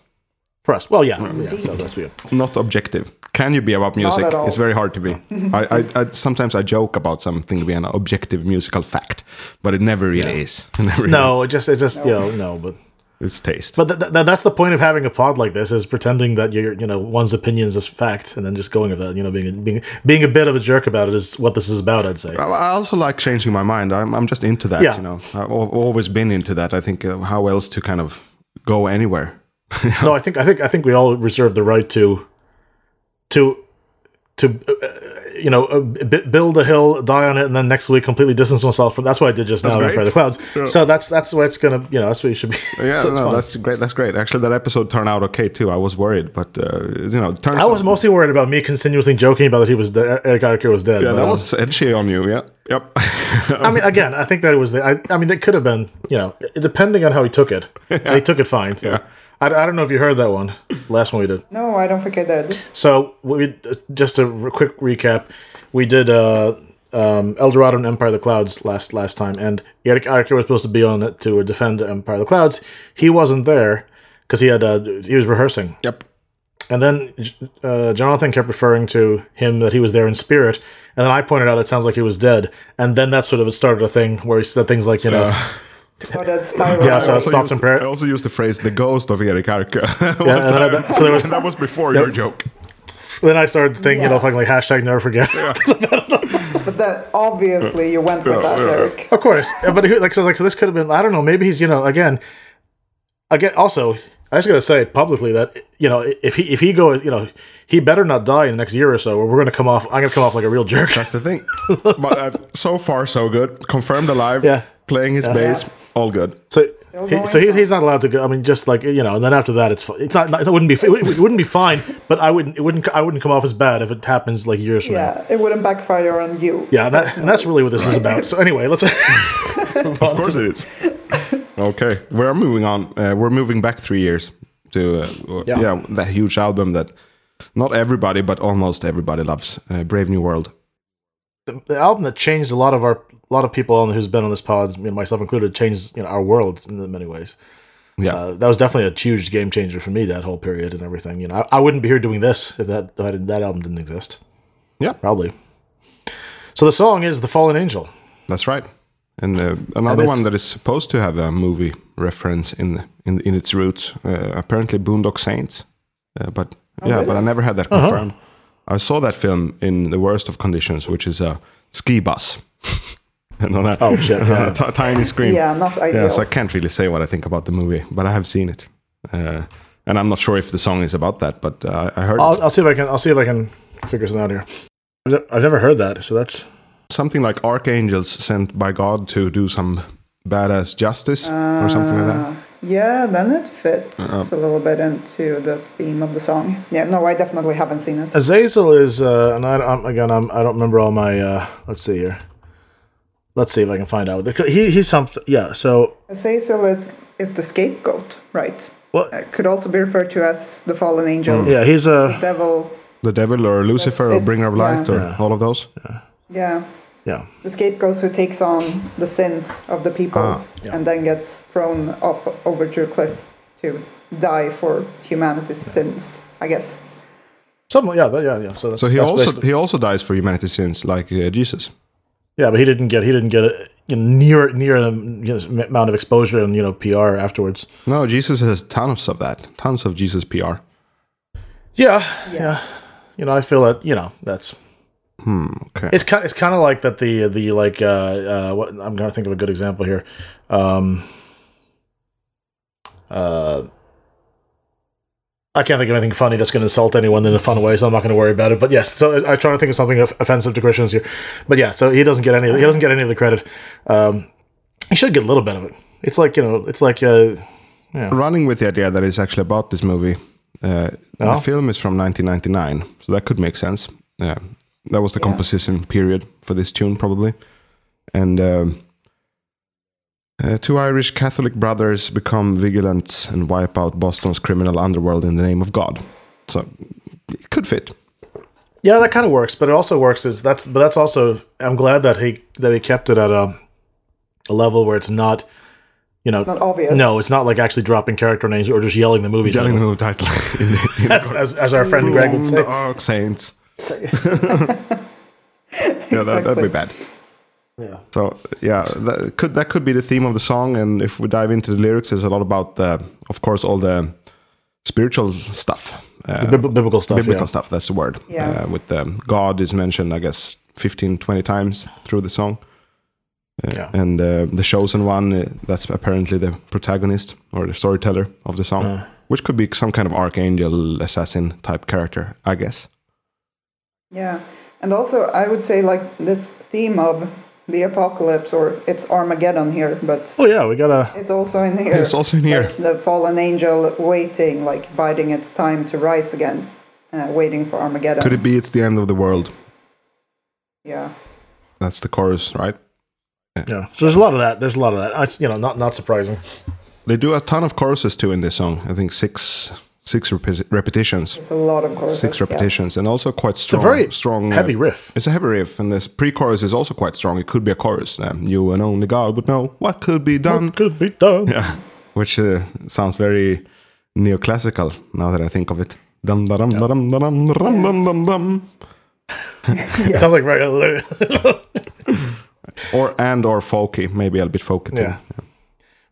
for us. Well yeah, yeah. So that's good Not objective. Can you be about music? It's very hard to be. [LAUGHS] I, I, I sometimes I joke about something being an objective musical fact, but it never really is. [LAUGHS] It never really no it just it just you know no but it's taste. But th- th- that's the point of having a pod like this is pretending that you're, you know, one's opinions is fact, and then just going with that. You know, being being being a bit of a jerk about it is what this is about. I'd say. I I also like changing my mind. I'm, I'm just into that, Yeah. you know. I've always been into that. I think uh, how else to kind of go anywhere. [LAUGHS] No, I think I think I think we all reserve the right to to to uh, you know uh, b- build a hill, die on it, and then next week completely distance ourselves from. That's what I did just now. great. Empire of the Clouds. So that's that's what it's gonna. You know, that's what you should be. Yeah, [LAUGHS] so no, that's great. That's great. Actually, that episode turned out okay too. I was worried, but uh, you know, it turns I was mostly worried about me continuously joking about that he was dead. Eric Archer was dead. Yeah, but, that um, was edgy on you. Yeah. Yep. [LAUGHS] I mean, again, I think that it was the. I, I mean, that could have been, you know, depending on how he took it. [LAUGHS] And he took it fine. So. Yeah. I, I don't know if you heard that one, last one we did. No, I don't think I did. So we just a quick recap. We did uh, um, El Dorado and Empire of the Clouds last last time, and Eric Archer was supposed to be on it to defend Empire of the Clouds. He wasn't there because he had uh, he was rehearsing. yep. And then uh, Jonathan kept referring to him that he was there in spirit, and then I pointed out it sounds like he was dead. And then that sort of started a thing where he said things like, you know, Oh, that spiral. [LAUGHS] Yeah, so- I also thoughts used- and prayer- I also used the phrase "the ghost of Eric Archer." [LAUGHS] Yeah, and then so there was- and [LAUGHS] that was before your joke. then I started thinking, you know, Yeah. fucking like hashtag never forget. but that obviously you went with Yeah, that, yeah. Eric. of course, but he, like so, like so, this could have been. I don't know. Maybe he's, you know, again, again. Also, I was gonna say publicly that you know, if he if he goes, you know, he better not die in the next year or so, or we're gonna come off. I'm gonna come off like a real jerk. That's the thing. but uh, so far, so good. Confirmed alive. Yeah. Playing his bass, all good. So, he, so he's, he's not allowed to go. I mean, just like you know, and then after that, it's. It's not. It wouldn't be. It wouldn't, it wouldn't be fine. But I wouldn't. It wouldn't. I wouldn't come off as bad if it happens like years from now. Yeah, it wouldn't backfire on you. Yeah, that, and that's really what this is about. So anyway, let's. [LAUGHS] Of course it is. Okay, we're moving on. Uh, we're moving back three years to uh, Yeah. yeah. that huge album that not everybody, but almost everybody loves. Uh, Brave New World. The, the album that changed a lot of our, a lot of people on who's been on this pod, you know, myself included, changed you know our world in many ways. Yeah, Uh, that was definitely a huge game changer for me. That whole period and everything. You know, I, I wouldn't be here doing this if that if I didn't- that album didn't exist. yeah, Probably. So the song is "The Fallen Angel." that's right. And uh, another it's- one that is supposed to have a movie reference in in, in its roots. Uh, apparently, Boondock Saints. Uh, but yeah, but I never had that confirmed. I saw that film in the worst of conditions, which is a ski bus. [LAUGHS] and on a, Oh, shit, yeah. [LAUGHS] on a t- tiny screen. Yeah, not ideal. Yeah, so I can't really say what I think about the movie, but I have seen it, uh, and I'm not sure if the song is about that, but uh, I heard I'll, it. I'll see if I can. I'll see if I can figure something out here. I've ne- I've never heard that, so that's something like archangels sent by God to do some badass justice or something like that. Yeah, then it fits a little bit into the theme of the song. Yeah, no, I definitely haven't seen it. Azazel is, uh, and I, I'm, again, I'm, I don't remember all my. Uh, let's see here. Let's see if I can find out. He, he's something. Yeah. So Azazel is is the scapegoat, right? Well, Uh, could also be referred to as the fallen angel, Yeah, he's a. devil. The devil or Lucifer That's or Bringer of Light yeah. or Yeah. all of those. Yeah, Yeah. The scapegoat who takes on the sins of the people Ah, yeah. and then gets thrown off over to a cliff to die for humanity's sins. I guess. Something, yeah, yeah, yeah. So that's So he that's also basically- he also dies for humanity's sins, like uh, Jesus. yeah, but he didn't get he didn't get a, you know, near near the you know, amount of exposure and you know PR afterwards. No, Jesus has tons of that, tons of Jesus PR. Yeah, yeah. You know, I feel that you know that's Okay. it's kind it's kind of like that the the like uh uh what I'm gonna think of a good example here. Um. Uh. I can't think of anything funny that's going to insult anyone in a fun way, so I'm not going to worry about it. But yes, so I try to think of something offensive to Christians here. But yeah, so he doesn't get any. He doesn't get any of the credit. Um, he should get a little bit of it. It's like you know, it's like uh, yeah. Running with the idea that it's actually about this movie. Uh, Oh. The film is from 1999, so that could make sense. Yeah, that was the composition period for this tune, probably. And um, uh, two Irish Catholic brothers become vigilant and wipe out Boston's criminal underworld in the name of God. So it could fit. Yeah, that kind of works, but it also works is that's but that's also I'm glad that he that he kept it at a a level where it's not you know Not obvious. no, it's not like actually dropping character names or just yelling the movie Yelling the title. movie title in the, in as, as, as our friend Greg would say. Dark Saints. [LAUGHS] yeah, that, that'd be bad. Yeah. So yeah, that could that could be the theme of the song. And if we dive into the lyrics, there's a lot about the, of course, all the spiritual stuff, uh, Bib- biblical stuff. biblical yeah. stuff. That's the word. Yeah. Uh, with the God is mentioned, I guess, 15, 20 times through the song. Uh, Yeah. And uh, the chosen one, uh, that's apparently the protagonist or the storyteller of the song, which could be some kind of archangel, assassin type character, I guess. Yeah, and also I would say like this theme of the apocalypse, or it's Armageddon here, but Oh yeah, we gotta. it's also in here. It's also in here. Like the fallen angel waiting, like biding its time to rise again, uh, waiting for Armageddon. Could it be it's the end of the world? Yeah. That's the chorus, right? Yeah. So there's a lot of that. There's a lot of that. It's you know not not surprising. They do a ton of choruses too in this song. I think six six repi- repetitions, It's a lot of choruses. six yeah. repetitions, and also quite strong. It's a very strong, uh, heavy riff. It's a heavy riff, and this pre-chorus is also quite strong. It could be a chorus. Um, you and only God would know what could be done. What could be done? Yeah, which uh, sounds very neoclassical now that I think of it. Dum da dum dum dum dum dum dum dum. [LAUGHS] It sounds like right. [LAUGHS] Or and or folky, maybe a bit folky too. Yeah.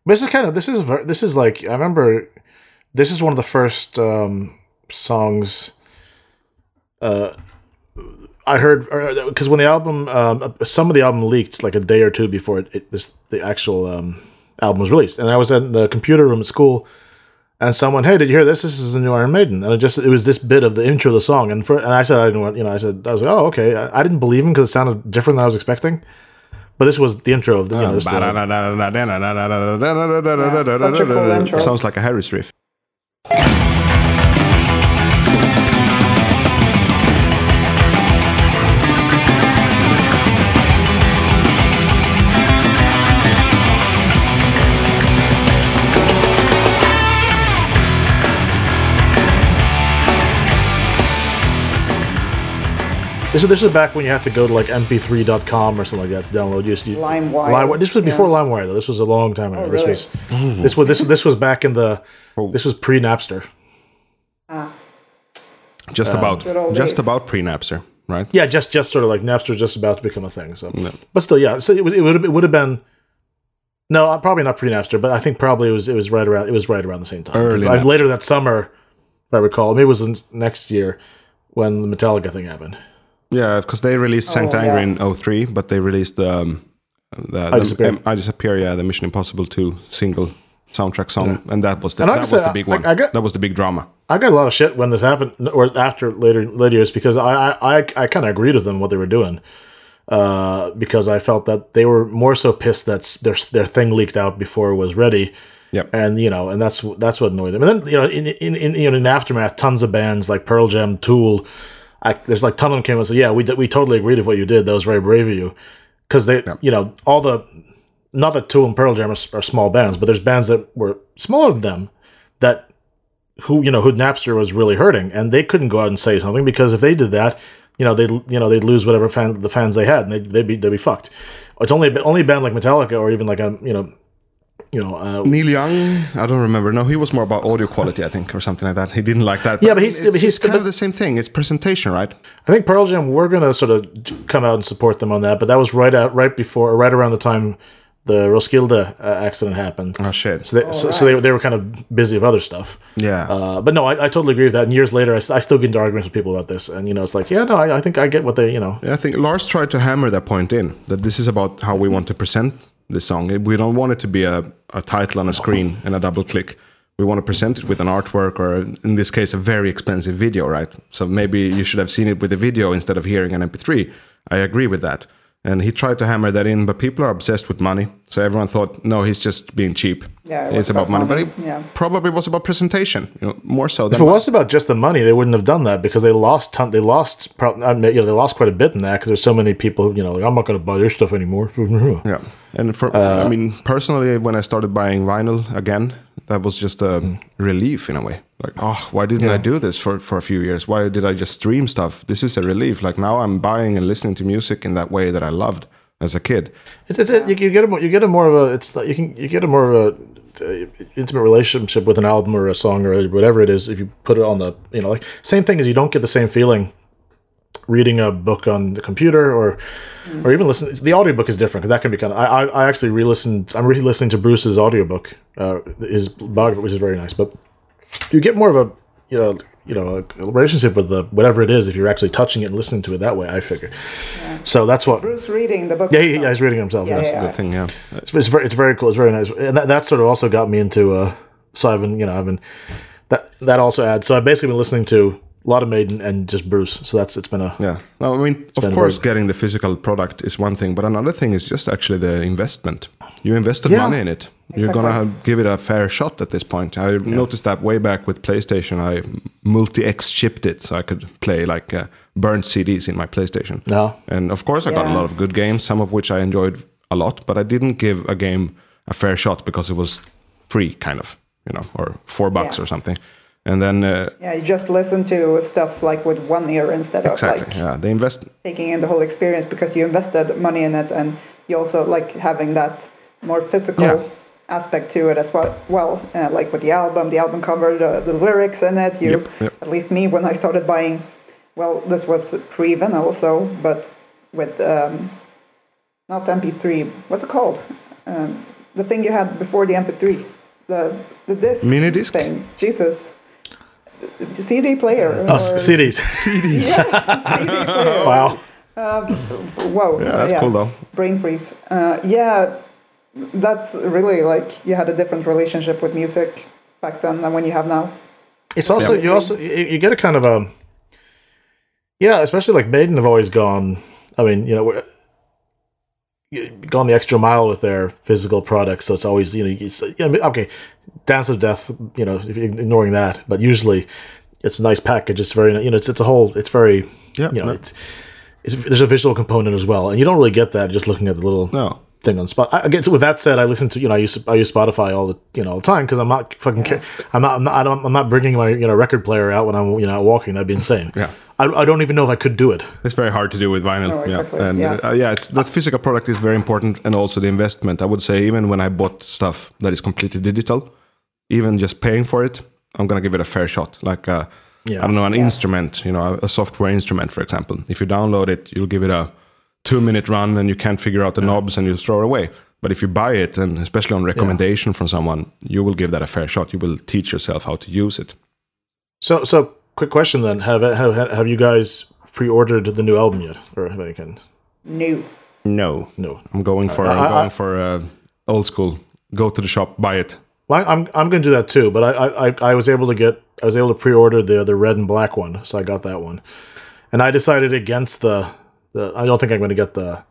But this is kind of this is this is like I remember this is one of the first um, songs uh, I heard because when the album um, some of the album leaked like a day or two before it, it this the actual um, album was released and I was in the computer room at school and someone hey did you hear this this is a new Iron Maiden and it just it was this bit of the intro of the song and for and I said I didn't want you know I said I was like oh okay I, I didn't believe him because it sounded different than I was expecting but this was the intro of the you know, cool intro. Sounds like a Harris riff you. This is this is back when you had to go to like mp3.com or something like that to download. You used to, LimeWire. LimeWire. This was before Yeah. LimeWire though. This was a long time ago. Oh, This really? was this was this this was back in the this was pre Napster. Ah, Just about, just days. about pre-Napster, right? Yeah, just just sort of like Napster was just about to become a thing. So, but still, yeah. So it, would- it would have it would have been. No, uh, probably not pre Napster, but I think probably it was it was right around it was right around the same time. Early I- later that summer, if I recall, maybe it was the next year when the Metallica thing happened. Yeah, because they released Saint Oh, Anger yeah. in 03, but they released um, the, I Disappear. um, I Disappear, yeah, the Mission Impossible 2 single soundtrack song, and that was the, And that was say, the big one. I get- that was the big drama. I got a lot of shit when this happened, or after later later years, because I I, I, I kind of agreed with them what they were doing, uh, because I felt that they were more so pissed that their their thing leaked out before it was ready, Yep. and you know, and that's that's what annoyed them. And then you know, in in in, you know, in aftermath, tons of bands like Pearl Jam, Tool, I, there's like ton of them came and said, yeah, we we totally agreed with what you did. That was very brave of you, because they you know all the not that Tool and Pearl Jam are, are small bands, but there's bands that were smaller than them that who you know who Napster was really hurting, and they couldn't go out and say something because if they did that, you know they you know they'd lose whatever fan the fans they had, and they'd, they'd be they'd be fucked. It's only only a band like Metallica or even like a you know you know, uh, Neil Young, I don't remember. No, he was more about audio quality, I think, or something like that. He didn't like that. Yeah, but he's- it's, but he's- kind but- of the same thing. It's presentation, right? I think Pearl Jam were gonna sort of come out and support them on that, but that was right out right before, right around the time the Roskilde uh, accident happened. Oh shit. So, they, so, so they, were- they were kind of busy with other stuff. yeah. Uh, but no, I, I totally agree with that. And years later, I still get into arguments with people about this, and you know, it's like, yeah, no, I, I think I get what they, you know, Yeah, I think Lars tried to hammer that point in that this is about how we want to present the song. We don't want it to be a, a title on a screen and a double click. We want to present it with an artwork or, in this case, a very expensive video, right? So maybe you should have seen it with a video instead of hearing an MP3. I agree with that. And he tried to hammer that in, but people are obsessed with money. So everyone thought, no, he's just being cheap. Yeah, it it's about, about money. money, But it yeah. probably was about presentation, you know, more so Than if than it was about just the money, they wouldn't have done that because they lost ton, they lost, prob- I mean, you know, they lost quite a bit in that because there's so many people, who, you know, like, I'm not going to buy their stuff anymore. [LAUGHS] Yeah, and for Uh, I mean personally, when I started buying vinyl again, that was just a Mm. relief in a way. Like, oh, why didn't I do this for for a few years? Why did I just stream stuff? This is a relief. Like now, I'm buying and listening to music in that way that I loved as a kid. It's, it's, you, you get a you get a more of a it's you can you get a more of a uh, intimate relationship with an album or a song or whatever it is if you put it on the you know like same thing as you don't get the same feeling reading a book on the computer or or even listen the audiobook is different because that can be kind of I, I I actually re-listened I'm re-listening to Bruce's audiobook uh his biography which is very nice but you get more of a you know you know a relationship with the whatever it is if you're actually touching it and listening to it that way I figure so that's what Bruce reading the book. yeah, he, yeah, he's reading himself. Yeah, yes. yeah. Good thing, yeah. It's, it's very, it's very cool. It's very nice, and that, that sort of also got me into. Uh, so I've been, you know, I've been that that also adds. So I've basically been listening to a lot of Maiden and just Bruce. So that's it's been a Yeah. No, I mean, of course, getting the physical product is one thing, but another thing is just actually the investment. You invested Yeah. money in it. You're gonna have, give it a fair shot at this point. I noticed that way back with PlayStation. I multi-X chipped it so I could play like uh, burnt CDs in my PlayStation. No. And of course, I got a lot of good games, some of which I enjoyed a lot, but I didn't give a game a fair shot because it was free, kind of, you know, or four bucks Yeah. or something. And then uh, Yeah, you just listen to stuff like with one ear instead of like yeah, they invest taking in the whole experience because you invested money in it and you also like having that more physical Yeah. aspect to it as well. Well, uh, like with the album, the album cover, the, the lyrics in it. You, Yep, yep. at least me, when I started buying, well, this was pre-vinyl also, but with um, not MP3. What's it called? Um, the thing you had before the MP3, the the disc Mini disc? thing. Jesus. The CD player. oh, CDs. [LAUGHS] CDs. Yeah, CD player. wow. Whoa. Yeah, that's cool though. Brain freeze. Uh, yeah, that's really like you had a different relationship with music back then than when you have now. It's also you also you, you get a kind of a yeah, especially like Maiden have always gone. I mean, you know, we're- gone the extra mile with their physical products. So it's always you know, it's, yeah, okay, Dance of Death. You know, ignoring that, but usually it's a nice package. It's very you know, it's it's a whole. It's very Yeah, you know, no. it's, it's there's a visual component as well, and you don't really get that just looking at the little No. thing on spot. I, again, so with that said, I listen to you know I use I use Spotify all the you know all the time because I'm not fucking ca- I'm not I'm not I don't, I'm not bringing my you know record player out when I'm you know walking. That'd be insane. Yeah. I, I don't even know if I could do it. It's very hard to do with vinyl. No, exactly, Yeah, and yeah. Uh, yeah, it's, that physical product is very important, and also the investment. I would say even when I bought stuff that is completely digital, even just paying for it, I'm gonna give it a fair shot. Like uh, Yeah. I don't know, an instrument, you know, a software instrument, for example. If you download it, you'll give it a two-minute run, and you can't figure out the knobs, and you throw it away. But if you buy it, and especially on recommendation from someone, you will give that a fair shot. You will teach yourself how to use it. So so quick question then: Have have have you guys pre-ordered the new album yet, or have any kind? New. No, No. I'm going for I- I'm I- going for uh, old school. Go to the shop, buy it. Well, I'm I'm going to do that too, but I, I I- was able to get I was able to pre-order the the red and black one, so I got that one, and I decided against the the I don't think I'm going to get the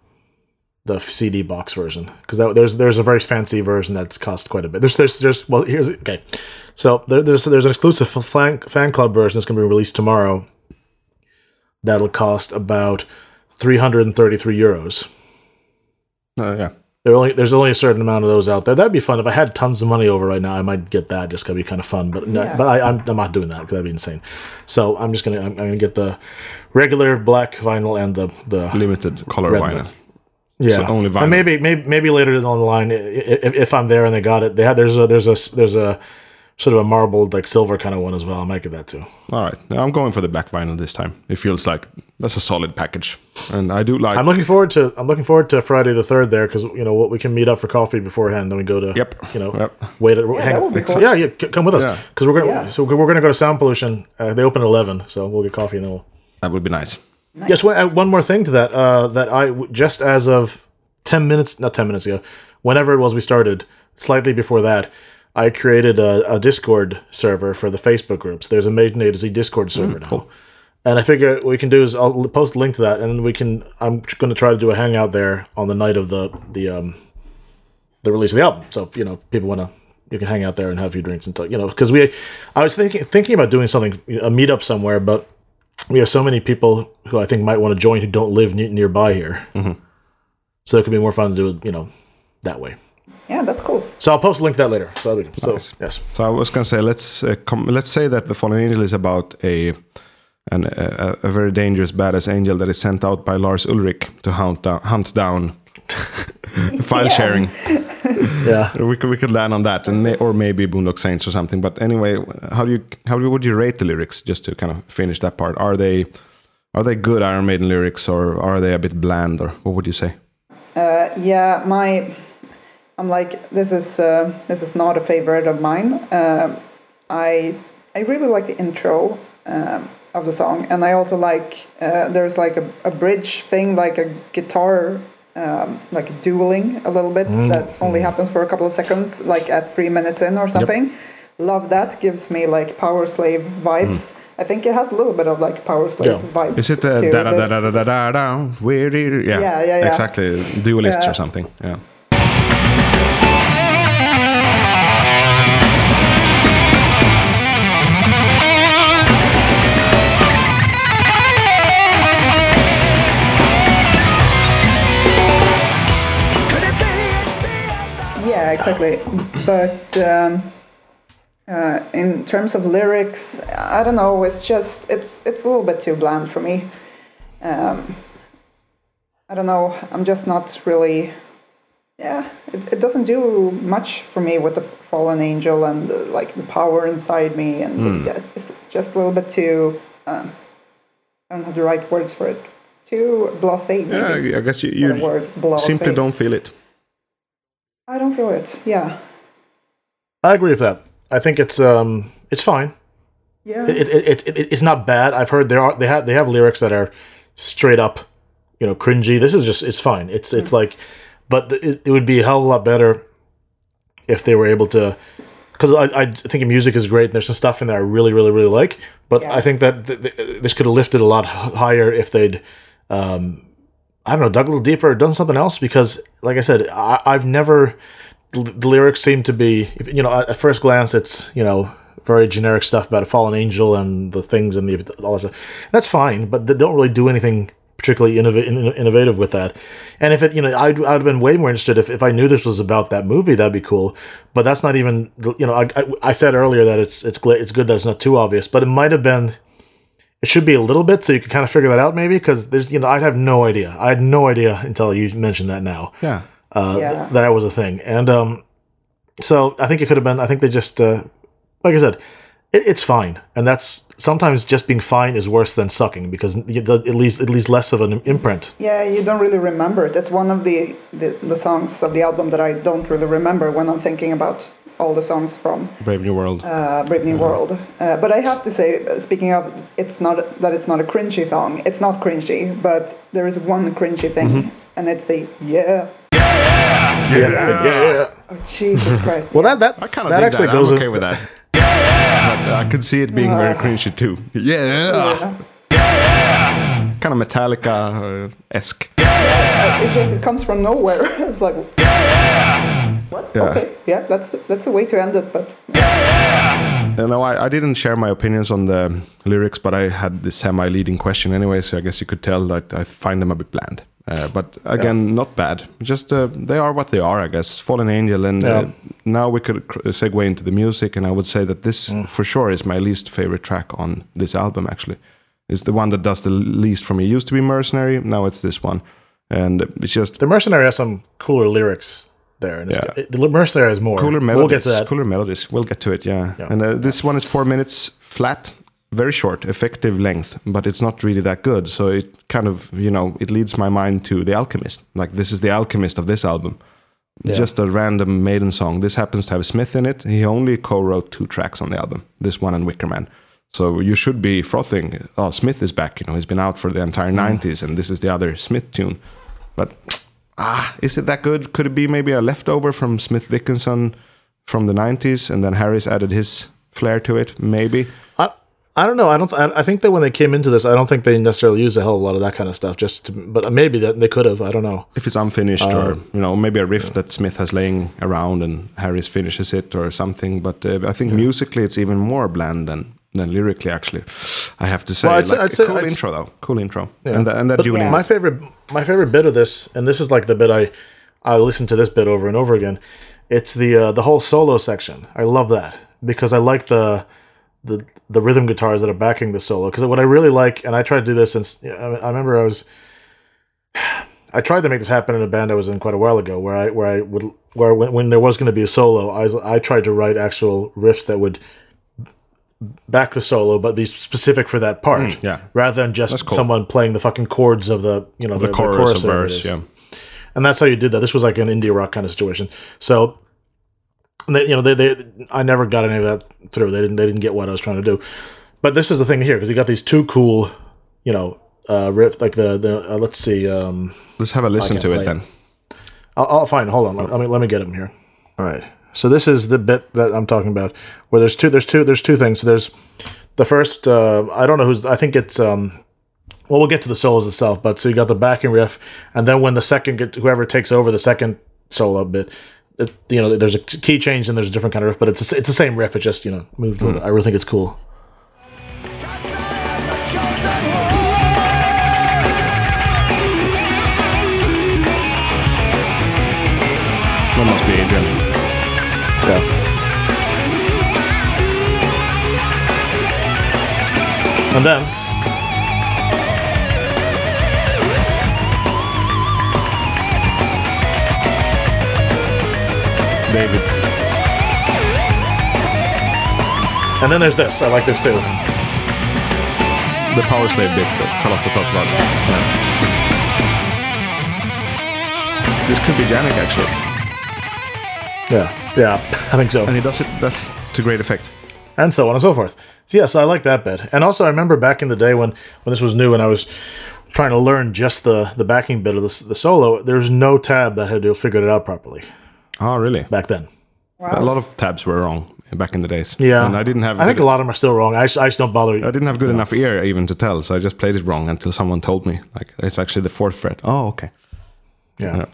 the CD box version because there's there's a very fancy version that's cost quite a bit. There's there's there's well here's okay, so there, there's there's an exclusive fan fan club version that's going to be released tomorrow. That'll cost about three hundred and thirty three euros. Uh, yeah. There only there's only a certain amount of those out there. That'd be fun if I had tons of money over right now. I might get that just gonna be kind of fun. But no, Yeah. but I, I'm I'm not doing that because that'd be insane. So I'm just gonna I'm, I'm gonna get the regular black vinyl and the the limited color vinyl. one. Yeah, So only vinyl. and maybe maybe maybe later down the line, i- i- if, if I'm there and they got it, they had there's a there's a there's a sort of a marbled like silver kind of one as well. I might get that too. All right, now I'm going for the black vinyl this time. It feels like that's a solid package, and I do like. I'm looking forward to I'm looking forward to Friday the third there because you know what we can meet up for coffee beforehand. Then we go to Yep. you know Yep. wait at, hang that would be cool. yeah yeah come with us Yeah. because we're gonna Yeah. so we're gonna go to Sound Pollution. Uh, they open at eleven, so we'll get coffee and then we'll. that would be nice. Yes, one, uh, one more thing to that. Uh, that I just as of ten minutes, not ten minutes ago, whenever it was we started, slightly before that, I created a, a Discord server for the Facebook groups. There's a Maiden A to Z Discord server now, and I figure what we can do is I'll post a link to that, and then we can. I'm going to try to do a hangout there on the night of the the um the release of the album. So you know, people want to. You can hang out there and have a few drinks and talk, you know, because we, I was thinking thinking about doing something, a meetup somewhere, but we have so many people who I think might want to join who don't live ne- nearby here. So it could be more fun to do it, you know, that way. Yeah, that's cool. So I'll post a link to that later. So, that'll be- so Nice. yes, So I was gonna say let's uh, com- let's say that the fallen angel is about a an, a, a very dangerous badass angel that is sent out by Lars Ulrich to hunt down, hunt down [LAUGHS] file sharing. [LAUGHS] yeah. We could we could land on that, and may, or maybe Boondock Saints or something. But anyway, how do you how would you rate the lyrics? Just to kind of finish that part, are they are they good Iron Maiden lyrics, or are they a bit bland, or what would you say? Yeah, my I'm like this is uh, this is not a favorite of mine. Um, I I really like the intro um, of the song, and I also like uh, there's like a, a bridge thing, like a guitar. Um, like dueling a little bit that only happens for a couple of seconds, like at three minutes in or something. Love that. Gives me like Powerslave vibes. I think it has a little bit of like Powerslave Yeah. vibes. Is it the da da da da da da da? Where yeah Yeah, yeah, yeah. exactly duelists Yeah. or something? Yeah. Exactly. But um, uh, in terms of lyrics, I don't know. It's just it's it's a little bit too bland for me. Um, I don't know. I'm just not really. Yeah, it, it doesn't do much for me with the fallen angel and uh, like the power inside me, and yeah, it's just a little bit too. Um, I don't have the right words for it. Too blasé. Yeah, I guess you, you word, simply don't feel it. I don't feel it. Yeah. I agree with that. I think it's um it's fine. Yeah. It, it, it, it it's not bad. I've heard there are they have they have lyrics that are straight up, you know, cringy. This is just it's fine. It's it's like, but it, it would be a hell of a lot better if they were able to. Because I, I think the music is great and there's some stuff in there I really really really like. But Yeah. I think that th- th- this could have lifted a lot h- higher if they'd. Um, I don't know, dug a little deeper, done something else because, like I said, I, I've never. The, lyrics seem to be, you know, at, first glance, it's you know very generic stuff about a fallen angel and the things and the all that stuff. That's fine, but they don't really do anything particularly innov- innovative with that. And if it, you know, I'd, I'd have been way more interested if, if I knew this was about that movie. That'd be cool. But that's not even, you know, I, I, I said earlier that it's it's it's good that it's not too obvious, but it might have been it should be a little bit so you can kind of figure that out maybe because there's you know I'd have no idea. I had no idea until you mentioned that now Yeah. uh, Yeah. th- that was a thing. And um, so I think it could have been. I think they just uh, like I said, it, it's fine, and that's sometimes just being fine is worse than sucking because it at least at least less of an imprint. Yeah, you don't really remember it. It's one of the, the, the songs of the album that I don't really remember when I'm thinking about all the songs from Brave New World. uh, Brave New World. Uh, but I have to say, uh, speaking of, it's not that it's not a cringy song. It's not cringy, but there is one cringy thing, Mm-hmm. and it's the yeah. Yeah, yeah, yeah. Oh, Jesus [LAUGHS] Christ. Well, that that I kind of that dig actually that. goes I'm okay with that. [LAUGHS] but I could see it being very cringy too. Yeah. Yeah. Kind of Metallica uh, esque. It just it comes from nowhere. [LAUGHS] it's like what? Yeah. Okay, yeah, that's that's a way to end it, but You know, I, I didn't share my opinions on the lyrics, but I had the semi-leading question anyway, so I guess you could tell that I find them a bit bland. Uh, but again, not bad. Just uh, they are what they are, I guess. Fallen Angel, and uh, now we could cr- segue into the music, and I would say that this, Mm. for sure, is my least favorite track on this album. Actually, it's the one that does the least for me. It used to be Mercenary, now it's this one, and it's just The Mercenary has some cooler lyrics there. And it's, Yeah. the Mercenary has more. cooler melodies. We'll get to that. Cooler melodies. We'll get to it. Yeah. And uh, this one is four minutes flat, very short, effective length, but it's not really that good. So it kind of you know it leads my mind to The Alchemist. Like this is The Alchemist of this album. Just a random Maiden song. This happens to have Smith in it. He only co-wrote two tracks on the album. This one and Wicker Man. So you should be frothing. Oh, Smith is back. You know, he's been out for the entire '90s, and this is the other Smith tune. But ah, is it that good? Could it be maybe a leftover from Smith Dickinson from the '90s, and then Harris added his flair to it? Maybe. I, I don't know. I don't. I, I think that when they came into this, I don't think they necessarily used a hell of a lot of that kind of stuff. Just, to, but maybe that they could have. I don't know. If it's unfinished, or you know, maybe a riff that Smith has laying around and Harris finishes it, or something. But uh, I think musically, it's even more bland than than lyrically. Actually, I have to say, Well, I'd say- Like, I'd say- cool I'd intro though, cool intro, and the, and that But Julie. my favorite, my favorite bit of this, and this is like the bit I, I listen to this bit over and over again. It's the uh, the whole solo section. I love that because I like the the the rhythm guitars that are backing the solo. Because what I really like, and I tried to do this since I I remember I was. I tried to make this happen in a band I was in quite a while ago, where I where I would where when, when there was going to be a solo, I was, I tried to write actual riffs that would back the solo, but be specific for that part. Mm, yeah. rather than just cool. someone playing the fucking chords of the you know the, the, the chorus, chorus or or whatever it verse, yeah. and that's how you did that. This was like an indie rock kind of situation. So, they, you know, they, they I never got any of that through. They didn't they didn't get what I was trying to do. But this is the thing here because you got these two cool, you know, uh, riff like the the uh, let's see. Um, Let's have a listen to it play it. then. I'll, I'll find. Hold on. Let, let me let me get them here. All right. So this is the bit that I'm talking about, where there's two. There's two. There's two things. So there's the first. Uh, I don't know who's. I think it's. Um, well, we'll get to the solos itself, but so you got the backing riff, and then when the second get, whoever takes over the second solo bit, it, you know, there's a key change and there's a different kind of riff, but it's a, it's the same riff. It just you know moved little. I really think it's cool. That must be Adrian. And then David. and then there's this. I like this too. The Powerslave bit that Carlotta talked about. Yeah. This could be Janick actually. Yeah, yeah, [LAUGHS] I think so. And he does it that's to great effect. and so on and so forth. So yes, I like that bit. And also, I remember back in the day when when this was new and I was trying to learn just the the backing bit of the, the solo. There's no tab that had to have figured it out properly Oh really? back then. A lot of tabs were wrong back in the days. Yeah, And I didn't have I think a lot of them are still wrong. I just, I just don't bother. I didn't have good enough ear even to tell, so I just played it wrong until someone told me. Like it's actually the fourth fret. Oh, okay. yeah. Yeah.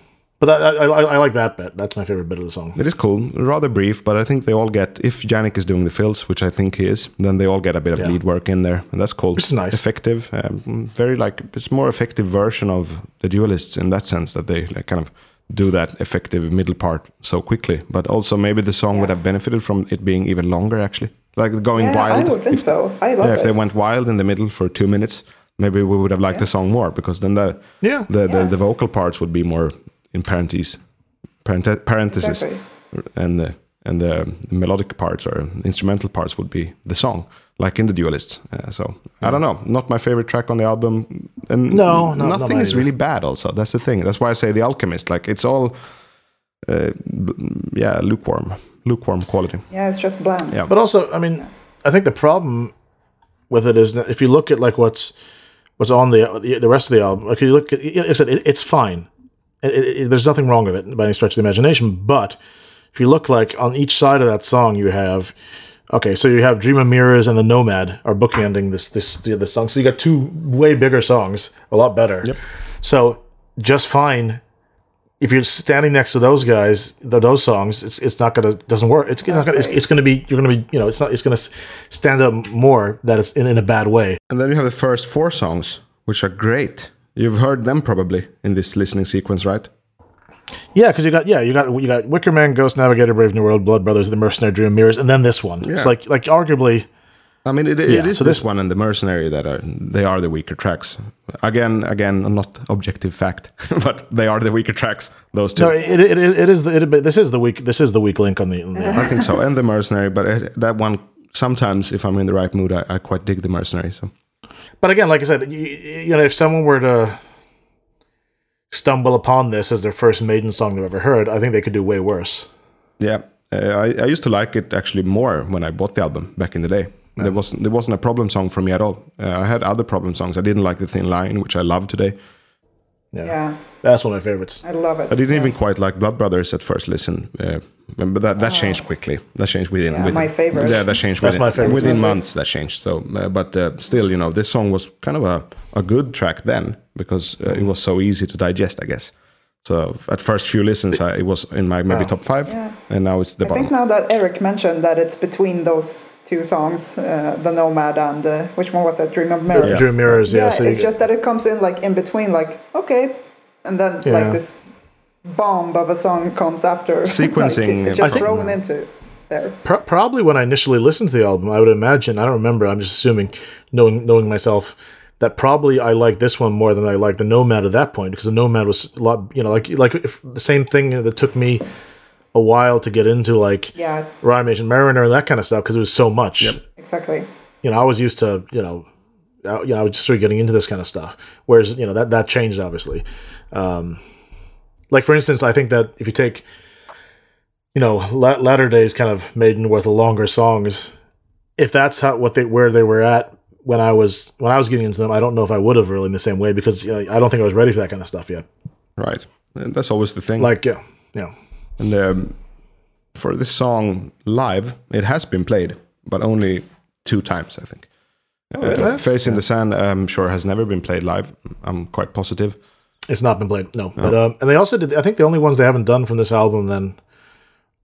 But I, I, I I like that bit. That's my favorite bit of the song. It is cool, rather brief, but I think they all get. If Janick is doing the fills, which I think he is, then they all get a bit of Yeah. lead work in there, and that's cool. Which is nice. effective, um, very like it's more effective version of the duelists in that sense that they like kind of do that effective middle part so quickly. But also maybe the song would have benefited from it being even longer, actually, like going Yeah, wild. I would think if, so. I love yeah, if they went wild in the middle for two minutes, maybe we would have liked the song more because then the Yeah. the, the, Yeah. the vocal parts would be more in parentheses, parent- parentheses, Exactly. and the and the melodic parts or instrumental parts would be the song, like in the Duelists. Uh, so I don't know, not my favorite track on the album, and No, no, not nothing is really bad. Also, that's the thing. That's why I say the Alchemist. Like it's all, uh, yeah, lukewarm, lukewarm quality. Yeah, it's just bland. Yeah. But also, I mean, I think the problem with it is that if you look at like what's what's on the the, the rest of the album, like you look at it, it's, it, it's fine. It, it, it- there's nothing wrong with it by any stretch of the imagination. But if you look like on each side of that song, you have okay, so you have Dream of Mirrors and the Nomad are bookending this this the, the song. So you got two way bigger songs, a lot better. Yep. So just fine. If you're standing next to those guys, those songs, it's it's not gonna doesn't work. It's not gonna. It's, it's gonna be. You're gonna be. You know. It's not. It's gonna stand up more that it's in, in a bad way. And then you have the first four songs, which are great. You've heard them probably in this listening sequence, right? Yeah, because you got yeah you got you got Wicker Man, Ghost Navigator, Brave New World, Blood Brothers, The Mercenary, Dream Mirrors, and then this one. It's Yeah. like like arguably I mean, it, Yeah, it is so this this- one and the Mercenary that are they are the weaker tracks. Again, again, not objective fact, [LAUGHS] but they are the weaker tracks. Those two, No, it, it, it, it is the it, this is the weak this is the weak link on the, on the I think so. And the Mercenary, but it, that one sometimes, if I'm in the right mood, I, I quite dig the Mercenary. So But again, like I said, you, you know, if someone were to stumble upon this as their first Maiden song they've ever heard, I think they could do way worse. yeah, uh, I, I used to like it actually more when I bought the album back in the day. There wasn't there wasn't a problem song for me at all. Uh, I had other problem songs. I didn't like the Thin Line, which I love today. Yeah, That's one of my favorites. I love it. I didn't yeah. even quite like Blood Brothers at first listen, uh, but that, that changed quickly. That changed within. Oh. Yeah, within my favorite. Yeah, that changed. That's within, my favorite. Within months, that changed. So, uh, but uh, still, you know, this song was kind of a, a good track then because uh, it was so easy to digest, I guess. So at first few listens, I, it was in my maybe top five, Yeah. and now it's the bottom. I bottom. think now that Eric mentioned that it's between those two songs, uh, the Nomad and uh, which one was that? Dream of Mirrors. Dream Mirrors, yeah. Yeah, so it's you, just that it comes in like in between, like okay, and then Yeah. like this bomb of a song comes after. [LAUGHS] Sequencing, like, it's I just think- thrown into there. pro- probably when I initially listened to the album, I would imagine. I don't remember. I'm just assuming, knowing knowing myself, that probably I like this one more than I like the Nomad at that point because the Nomad was a lot. You know, like like if the same thing that took me a while to get into, like Yeah, Rhyme Nation Mariner and that kind of stuff because it was so much. exactly. you know, I was used to, you know, I- you know, I was just sort of getting into this kind of stuff. Whereas, you know, that that changed obviously. Um, like for instance, I think that if you take, you know, la- latter days kind of maiden worth of longer songs, if that's how what they where they were at when I was when I was getting into them, I don't know if I would have really in the same way because you know, I don't think I was ready for that kind of stuff yet. right, and that's always the thing. Like, yeah, yeah, And um, for this song live, it has been played, but only two times, I think. Uh, Face in the Sand, I'm sure, has never been played live. I'm quite positive. it's not been played. No, but um, and they also did. I think the only ones they haven't done from this album then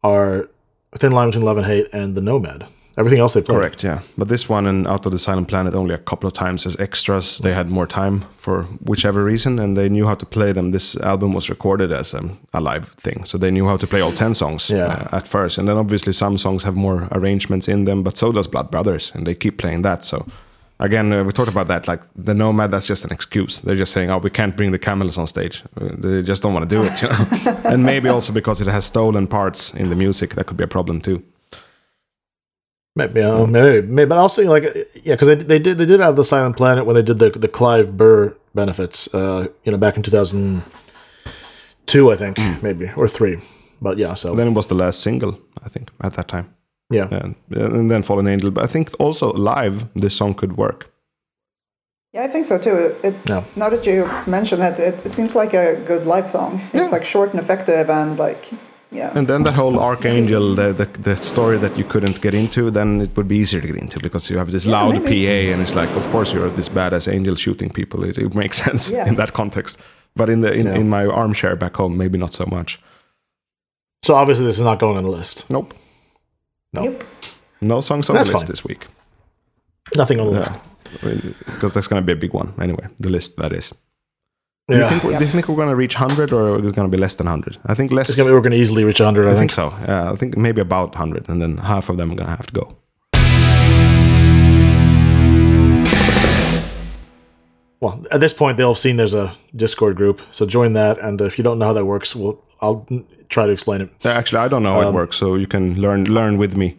are Thin Line Between Love and Hate and The Nomad. Everything else they played. Correct, yeah. But this one and Out of the Silent Planet only a couple of times as extras. They had more time for whichever reason, and they knew how to play them. This album was recorded as um, a live thing, so they knew how to play all 10 songs Yeah. uh, at first. And then obviously some songs have more arrangements in them, but so does Blood Brothers, and they keep playing that. So again, uh, we talked about that. Like the Nomad, that's just an excuse. They're just saying, oh, we can't bring the camels on stage. Uh, They just don't want to do it, you know. [LAUGHS] and maybe also because it has stolen parts in the music, that could be a problem too. Maybe, uh, maybe, maybe, but also like, uh, yeah, because they, they did they did have the Silent Planet when they did the the Clive Burr benefits, uh, you know, back in two thousand two, I think, maybe or three, but yeah, so Then it was the last single, I think, at that time. yeah, and, and then Fallen Angel. But I think also live, this song could work. Yeah, I think so too. It Yeah. now that you mention it, it, it seems like a good live song. It's like short and effective, and like yeah, And then that whole Archangel, the, the the story that you couldn't get into, then it would be easier to get into because you have this loud maybe. PA, and it's like, of course, you're this badass angel shooting people. It, it makes [LAUGHS] sense Yeah. in that context. But in the in, Yeah. in my armchair back home, maybe not so much. so obviously this is not going on the list. Nope, No, Yep. no songs on That's the list fine. this week nothing on the list. Uh, because that's going to be a big one anyway. The list that is. Do Yeah, you think, we're- do you think we're going to reach hundred or is it going to be less than hundred? I think less. it's gonna be, we're gonna easily reach hundred. I, I think. think so. Yeah, I think maybe about 100, and then half of them are gonna have to go. Well, at this point, they'll have seen there's a Discord group, so join that. And if you don't know how that works, we'll I'll try to explain it. Actually, I don't know how it um, works, so you can learn learn with me.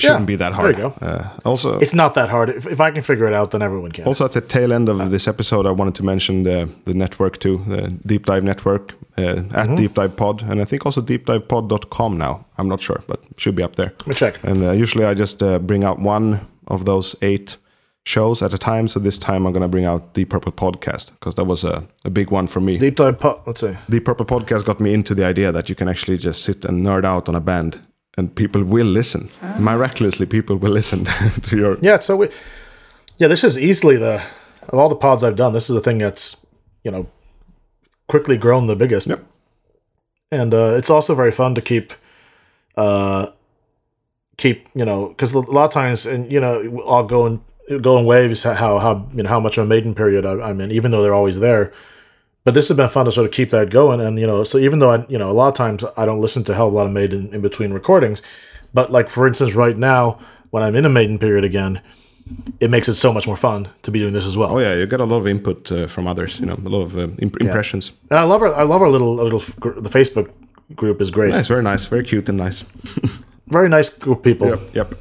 Shouldn't Yeah, be that hard. there you go. Uh, also, It's not that hard. If, if I can figure it out, then everyone can. also at the tail end of this episode, I wanted to mention the the network too, the Deep Dive Network uh, Mm-hmm. at Deep Dive Pod, and I think also deepdivepod.com now. I'm not sure, but should be up there. Let me check. And uh, usually I just uh, bring out one of those eight shows at a time. So this time I'm gonna bring out the Purple Podcast because that was a, a big one for me. Deep dive. Po- let's see. the Purple Podcast got me into the idea that you can actually just sit and nerd out on a band and people will listen. Miraculously, people will listen [LAUGHS] to your. Yeah, so we, yeah, this is easily the of all the pods I've done. This is the thing that's you know quickly grown the biggest. Yep. and uh, it's also very fun to keep, uh, keep you know because a lot of times and you know I'll go in go in waves how how you know how much of a maiden period I, I'm in even though they're always there. But this has been fun to sort of keep that going, and you know, so even though I, you know, a lot of times I don't listen to hell of a lot of Maiden in between recordings, but like for instance, right now when I'm in a Maiden period again, it makes it so much more fun to be doing this as well. Oh yeah, you get a lot of input uh, from others. You know, a lot of uh, imp- impressions. And I love our I love our little our little gr- the Facebook group is great. It's very nice, very cute and nice. [LAUGHS] Very nice group of people. Yep, yep.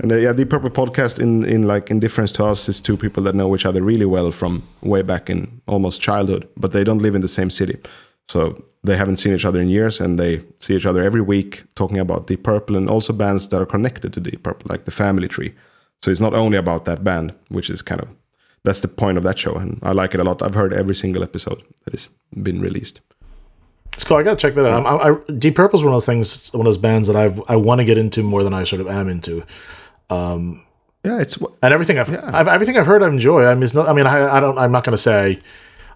And uh, yeah, the Purple Podcast, in in like in difference to us, is two people that know each other really well from way back in almost childhood, but they don't live in the same city, so they haven't seen each other in years, and they see each other every week talking about Deep Purple and also bands that are connected to Deep Purple, like the Family Tree. So it's not only about that band, which is kind of that's the point of that show, and I like it a lot. I've heard every single episode that has been released. It's cool. I gotta check that out. I'm, I, I, Deep Purple's one of those things. One of those bands that I've I want to get into more than I sort of am into. Um, yeah, it's And everything I've, I've everything I've heard, I enjoy. I mean, not, I mean, I, I don't. I'm not gonna say.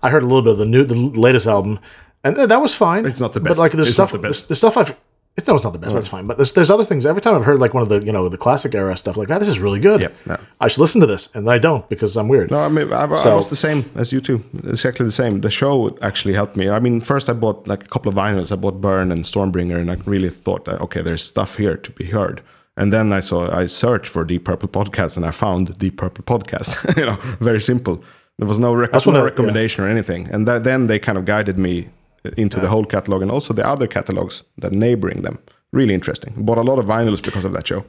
I heard a little bit of the new, the latest album, and that was fine. It's not the But best. like there's It's stuff, the best. The, the stuff I've. It's, no, it's not the best. That's fine. But there's, there's other things. Every time I've heard like one of the you know the classic era stuff, like that, this is really good. Yeah, yeah. I should listen to this, and I don't because I'm weird. No, I mean, I, I So- was the same as you two. Exactly the same. The show actually helped me. I mean, first I bought like a couple of vinyls. I bought Burn and Stormbringer, and I really thought, that, okay, there's stuff here to be heard. And then I saw, I searched for Deep Purple podcast, and I found Deep Purple podcast. [LAUGHS] you know, very simple. There was no, rec- no I- recommendation or anything. And that, then they kind of guided me into the whole catalog and also the other catalogs that neighboring them. Really interesting. Bought a lot of vinyls because of that show.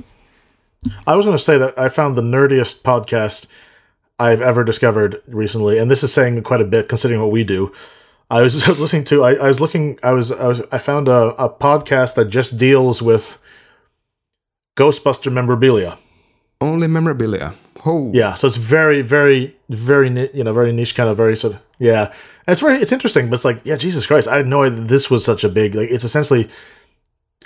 I was going to say that I found the nerdiest podcast I've ever discovered recently, and this is saying quite a bit considering what we do. I was [LAUGHS] listening to, I, I was looking, I was, I was, I found a, a podcast that just deals with Ghostbuster memorabilia. Only memorabilia. Oh, Yeah, so it's very, very, very, you know, very niche kind of, very sort of, yeah. It's very, it's interesting, but it's like, yeah, Jesus Christ, I had no idea this was such a big, like, it's essentially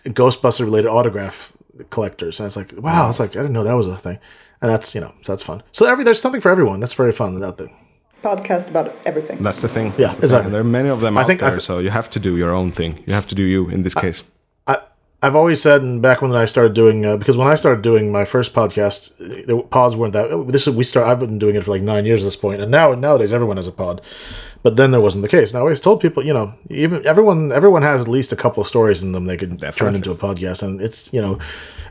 Ghostbuster related autograph collectors. And it's like, wow, it's like, I didn't know that was a thing. And that's, you know, so that's fun. So every, there's something for everyone. That's very fun out there. Podcast about everything. That's the thing. Yeah, the exactly. thing. There are many of them I out think there, I've- so you have to do your own thing. You have to do you in this case. I, I've always said, and back when I started doing, uh, because when I started doing my first podcast, the pods weren't that. This is we start. I've been doing it for like nine years at this point, and now nowadays everyone has a pod, but then there wasn't the case. And I always told people, you know, even everyone, everyone has at least a couple of stories in them they could turn into a podcast, and it's you know,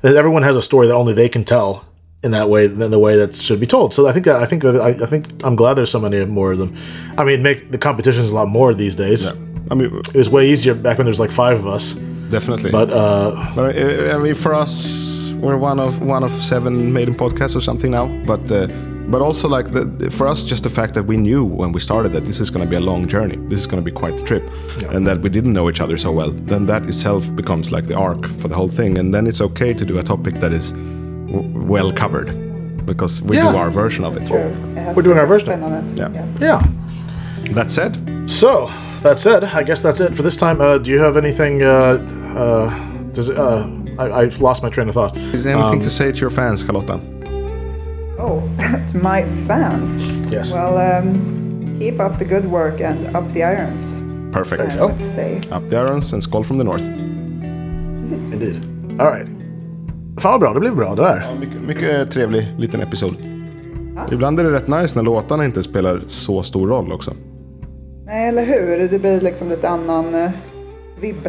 everyone has a story that only they can tell in that way, in the way that should be told. So I think I think I, I think I'm glad there's so many more of them. I mean, make the competition is a lot more these days. I mean, It was way easier back when there's like five of us, definitely. but uh, But uh, I mean, for us, we're one of one of seven maiden podcasts or something now. But uh, but also like the, the- for us, just the fact that we knew when we started that this is going to be a long journey. This is going to be quite the trip, and that we didn't know each other so well. Then that itself becomes like the arc for the whole thing, and then it's okay to do a topic that is w- well covered because we Yeah. do our version of it. It We're doing our version. spin on it. Yeah. yeah. That said, So that said, I guess that's it for this time. Uh, do you have anything? Uh, uh, does uh, I, I've lost my train of thought. is there anything to say to your fans, Carlotta? Oh, [LAUGHS] to my fans. Yes. Well, um, keep up the good work and up the irons. Perfect. I would say. Up the irons and skål from the north. [LAUGHS] Indeed. All right. Fan vad bra, det blev bra det där. Ja, mycket, mycket trevlig liten episod. Ibland är det rätt nice när låtarna inte spelar så stor roll också. Nej, eller hur? Det blir liksom lite annan eh, vibb